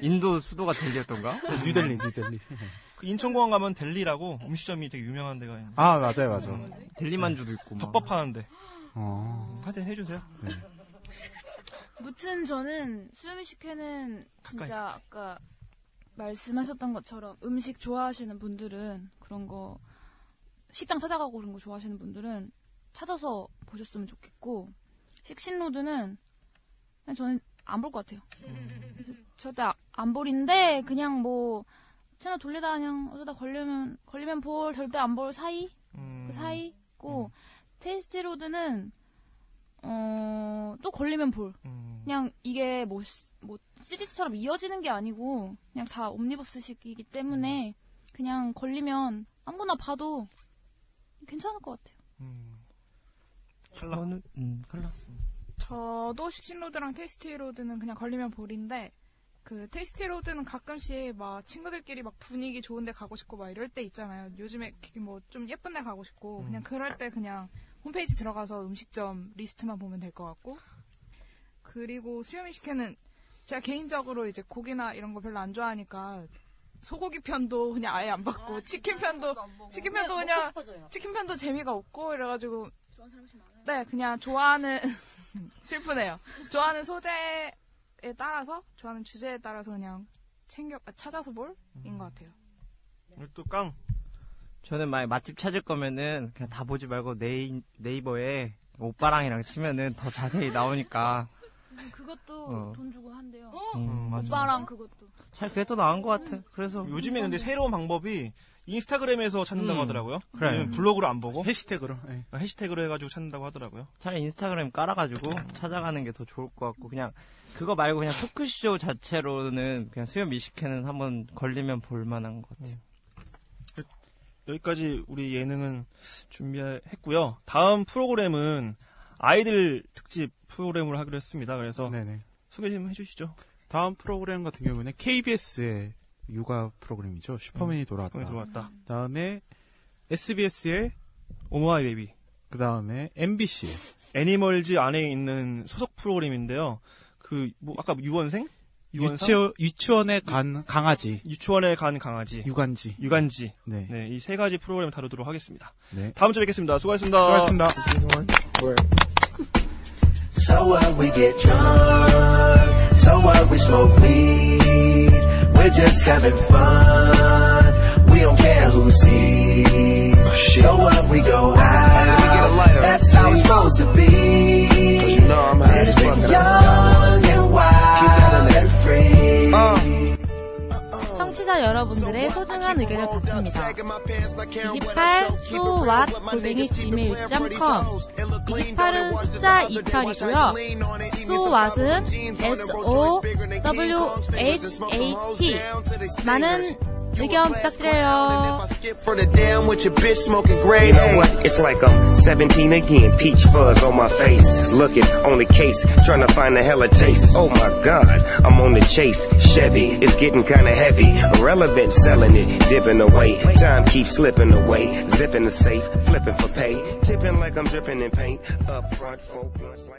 인도 수도가 델리였던가? 뉴델리 뉴델리. 그 인천공항 가면 델리라고 음식점이 되게 유명한 데가 있는데 아 맞아요 맞아. 델리 만주도 있고. 막. 덮밥 파는데 어. 하여튼 해주세요. 무튼 저는 수요미 식회는 진짜 아까 말씀하셨던 것처럼 음식 좋아하시는 분들은 그런 거 식당 찾아가고 그런 거 좋아하시는 분들은 찾아서 보셨으면 좋겠고 식신로드는 저는 안 볼 것 같아요. 절대 아- 안 볼인데 그냥 뭐 채널 돌리다 그냥 어쩌다 걸리면 걸리면 볼 절대 안 볼 사이 음. 그 사이고 테이스티 로드는 어, 또 걸리면 볼. 음. 그냥 이게 뭐, 시- 뭐 시리즈처럼 이어지는 게 아니고 그냥 다 옴니버스식이기 때문에 그냥 걸리면 아무거나 봐도 괜찮을 것 같아요. 저는 음, 칼라. 저도 식신로드랑 테이스티로드는 그냥 걸리면 볼인데 그 테이스티로드는 가끔씩 막 친구들끼리 막 분위기 좋은데 가고 싶고 막 이럴 때 있잖아요. 요즘에 뭐 좀 예쁜데 가고 싶고 그냥 그럴 때 그냥 홈페이지 들어가서 음식점 리스트만 보면 될 것 같고. 그리고 수요미식회는 제가 개인적으로 이제 고기나 이런 거 별로 안 좋아하니까 소고기 편도 그냥 아예 안 받고 치킨 편도 치킨 편도 그냥 치킨 편도 재미가 없고 이래가지고 네 그냥 좋아하는 *laughs* 슬프네요. 좋아하는 소재에 따라서 좋아하는 주제에 따라서 그냥 챙겨 아, 찾아서 볼인 것 같아요. 또 깡. 저는 만약 맛집 찾을 거면은 그냥 다 보지 말고 네이, 네이버에 오빠랑이랑 치면은 더 자세히 나오니까 그것도 어. 돈 주고 한대요. 음, 맞아. 오빠랑 그것도. 잘 그게 더 나은 것 같아. 그래서 요즘에 근데 새로운 방법이 인스타그램에서 찾는다고 음. 하더라고요. 그래. 블로그로 안 보고 해시태그로. 예. 해시태그로 해가지고 찾는다고 하더라고요. 차라리 인스타그램 깔아가지고 찾아가는 게 더 좋을 것 같고 그냥 그거 말고 그냥 토크쇼 자체로는 그냥 수요 미식회는 한번 걸리면 볼만한 것 같아요. 여기까지 우리 예능은 준비했고요. 다음 프로그램은 아이들 특집 프로그램을 하기로 했습니다. 그래서 네네. 소개 좀 해주시죠. 다음 프로그램 같은 경우는 KBS의 육아 프로그램이죠. 슈퍼맨이 돌아왔다. 슈퍼맨이 돌아왔다. 다음에 SBS의 오마이 베이비. 그 다음에 MBC. 애니멀즈 안에 있는 소속 프로그램인데요. 그, 뭐, 아까 유원생? 유치원, 유치원에 간 강아지. 유치원에 간 강아지. 유관지. 유관지. 네. 네, 이 세 가지 프로그램 다루도록 하겠습니다. 네. 다음 주에 뵙겠습니다. 수고하셨습니다. 수고하셨습니다. So what we get drunk, so what we smoke weed, we're just having fun, we don't care who sees. So what we go out, that's how it's supposed to be. Cause you know I'm Living young and wild and free. 청취자 여러분들의 소중한 의견을 받습니다. 28 so what 골뱅이 gmail.com 28은 숫자 28이고요. so what은 s o w h a t 많은 의견 부탁드려요. For the damn with your bitch smoking gray You know what? It's like I'm 17 again. Peach fuzz on my face. Looking on the case, trying to find a hella taste. Oh my god, I'm on the chase. Chevy, it's getting kinda heavy. Irrelevant, selling it, dipping away. Time keeps slipping away. Zipping the safe, flipping for pay. Tipping like I'm dripping in paint. Up front, four blunts like.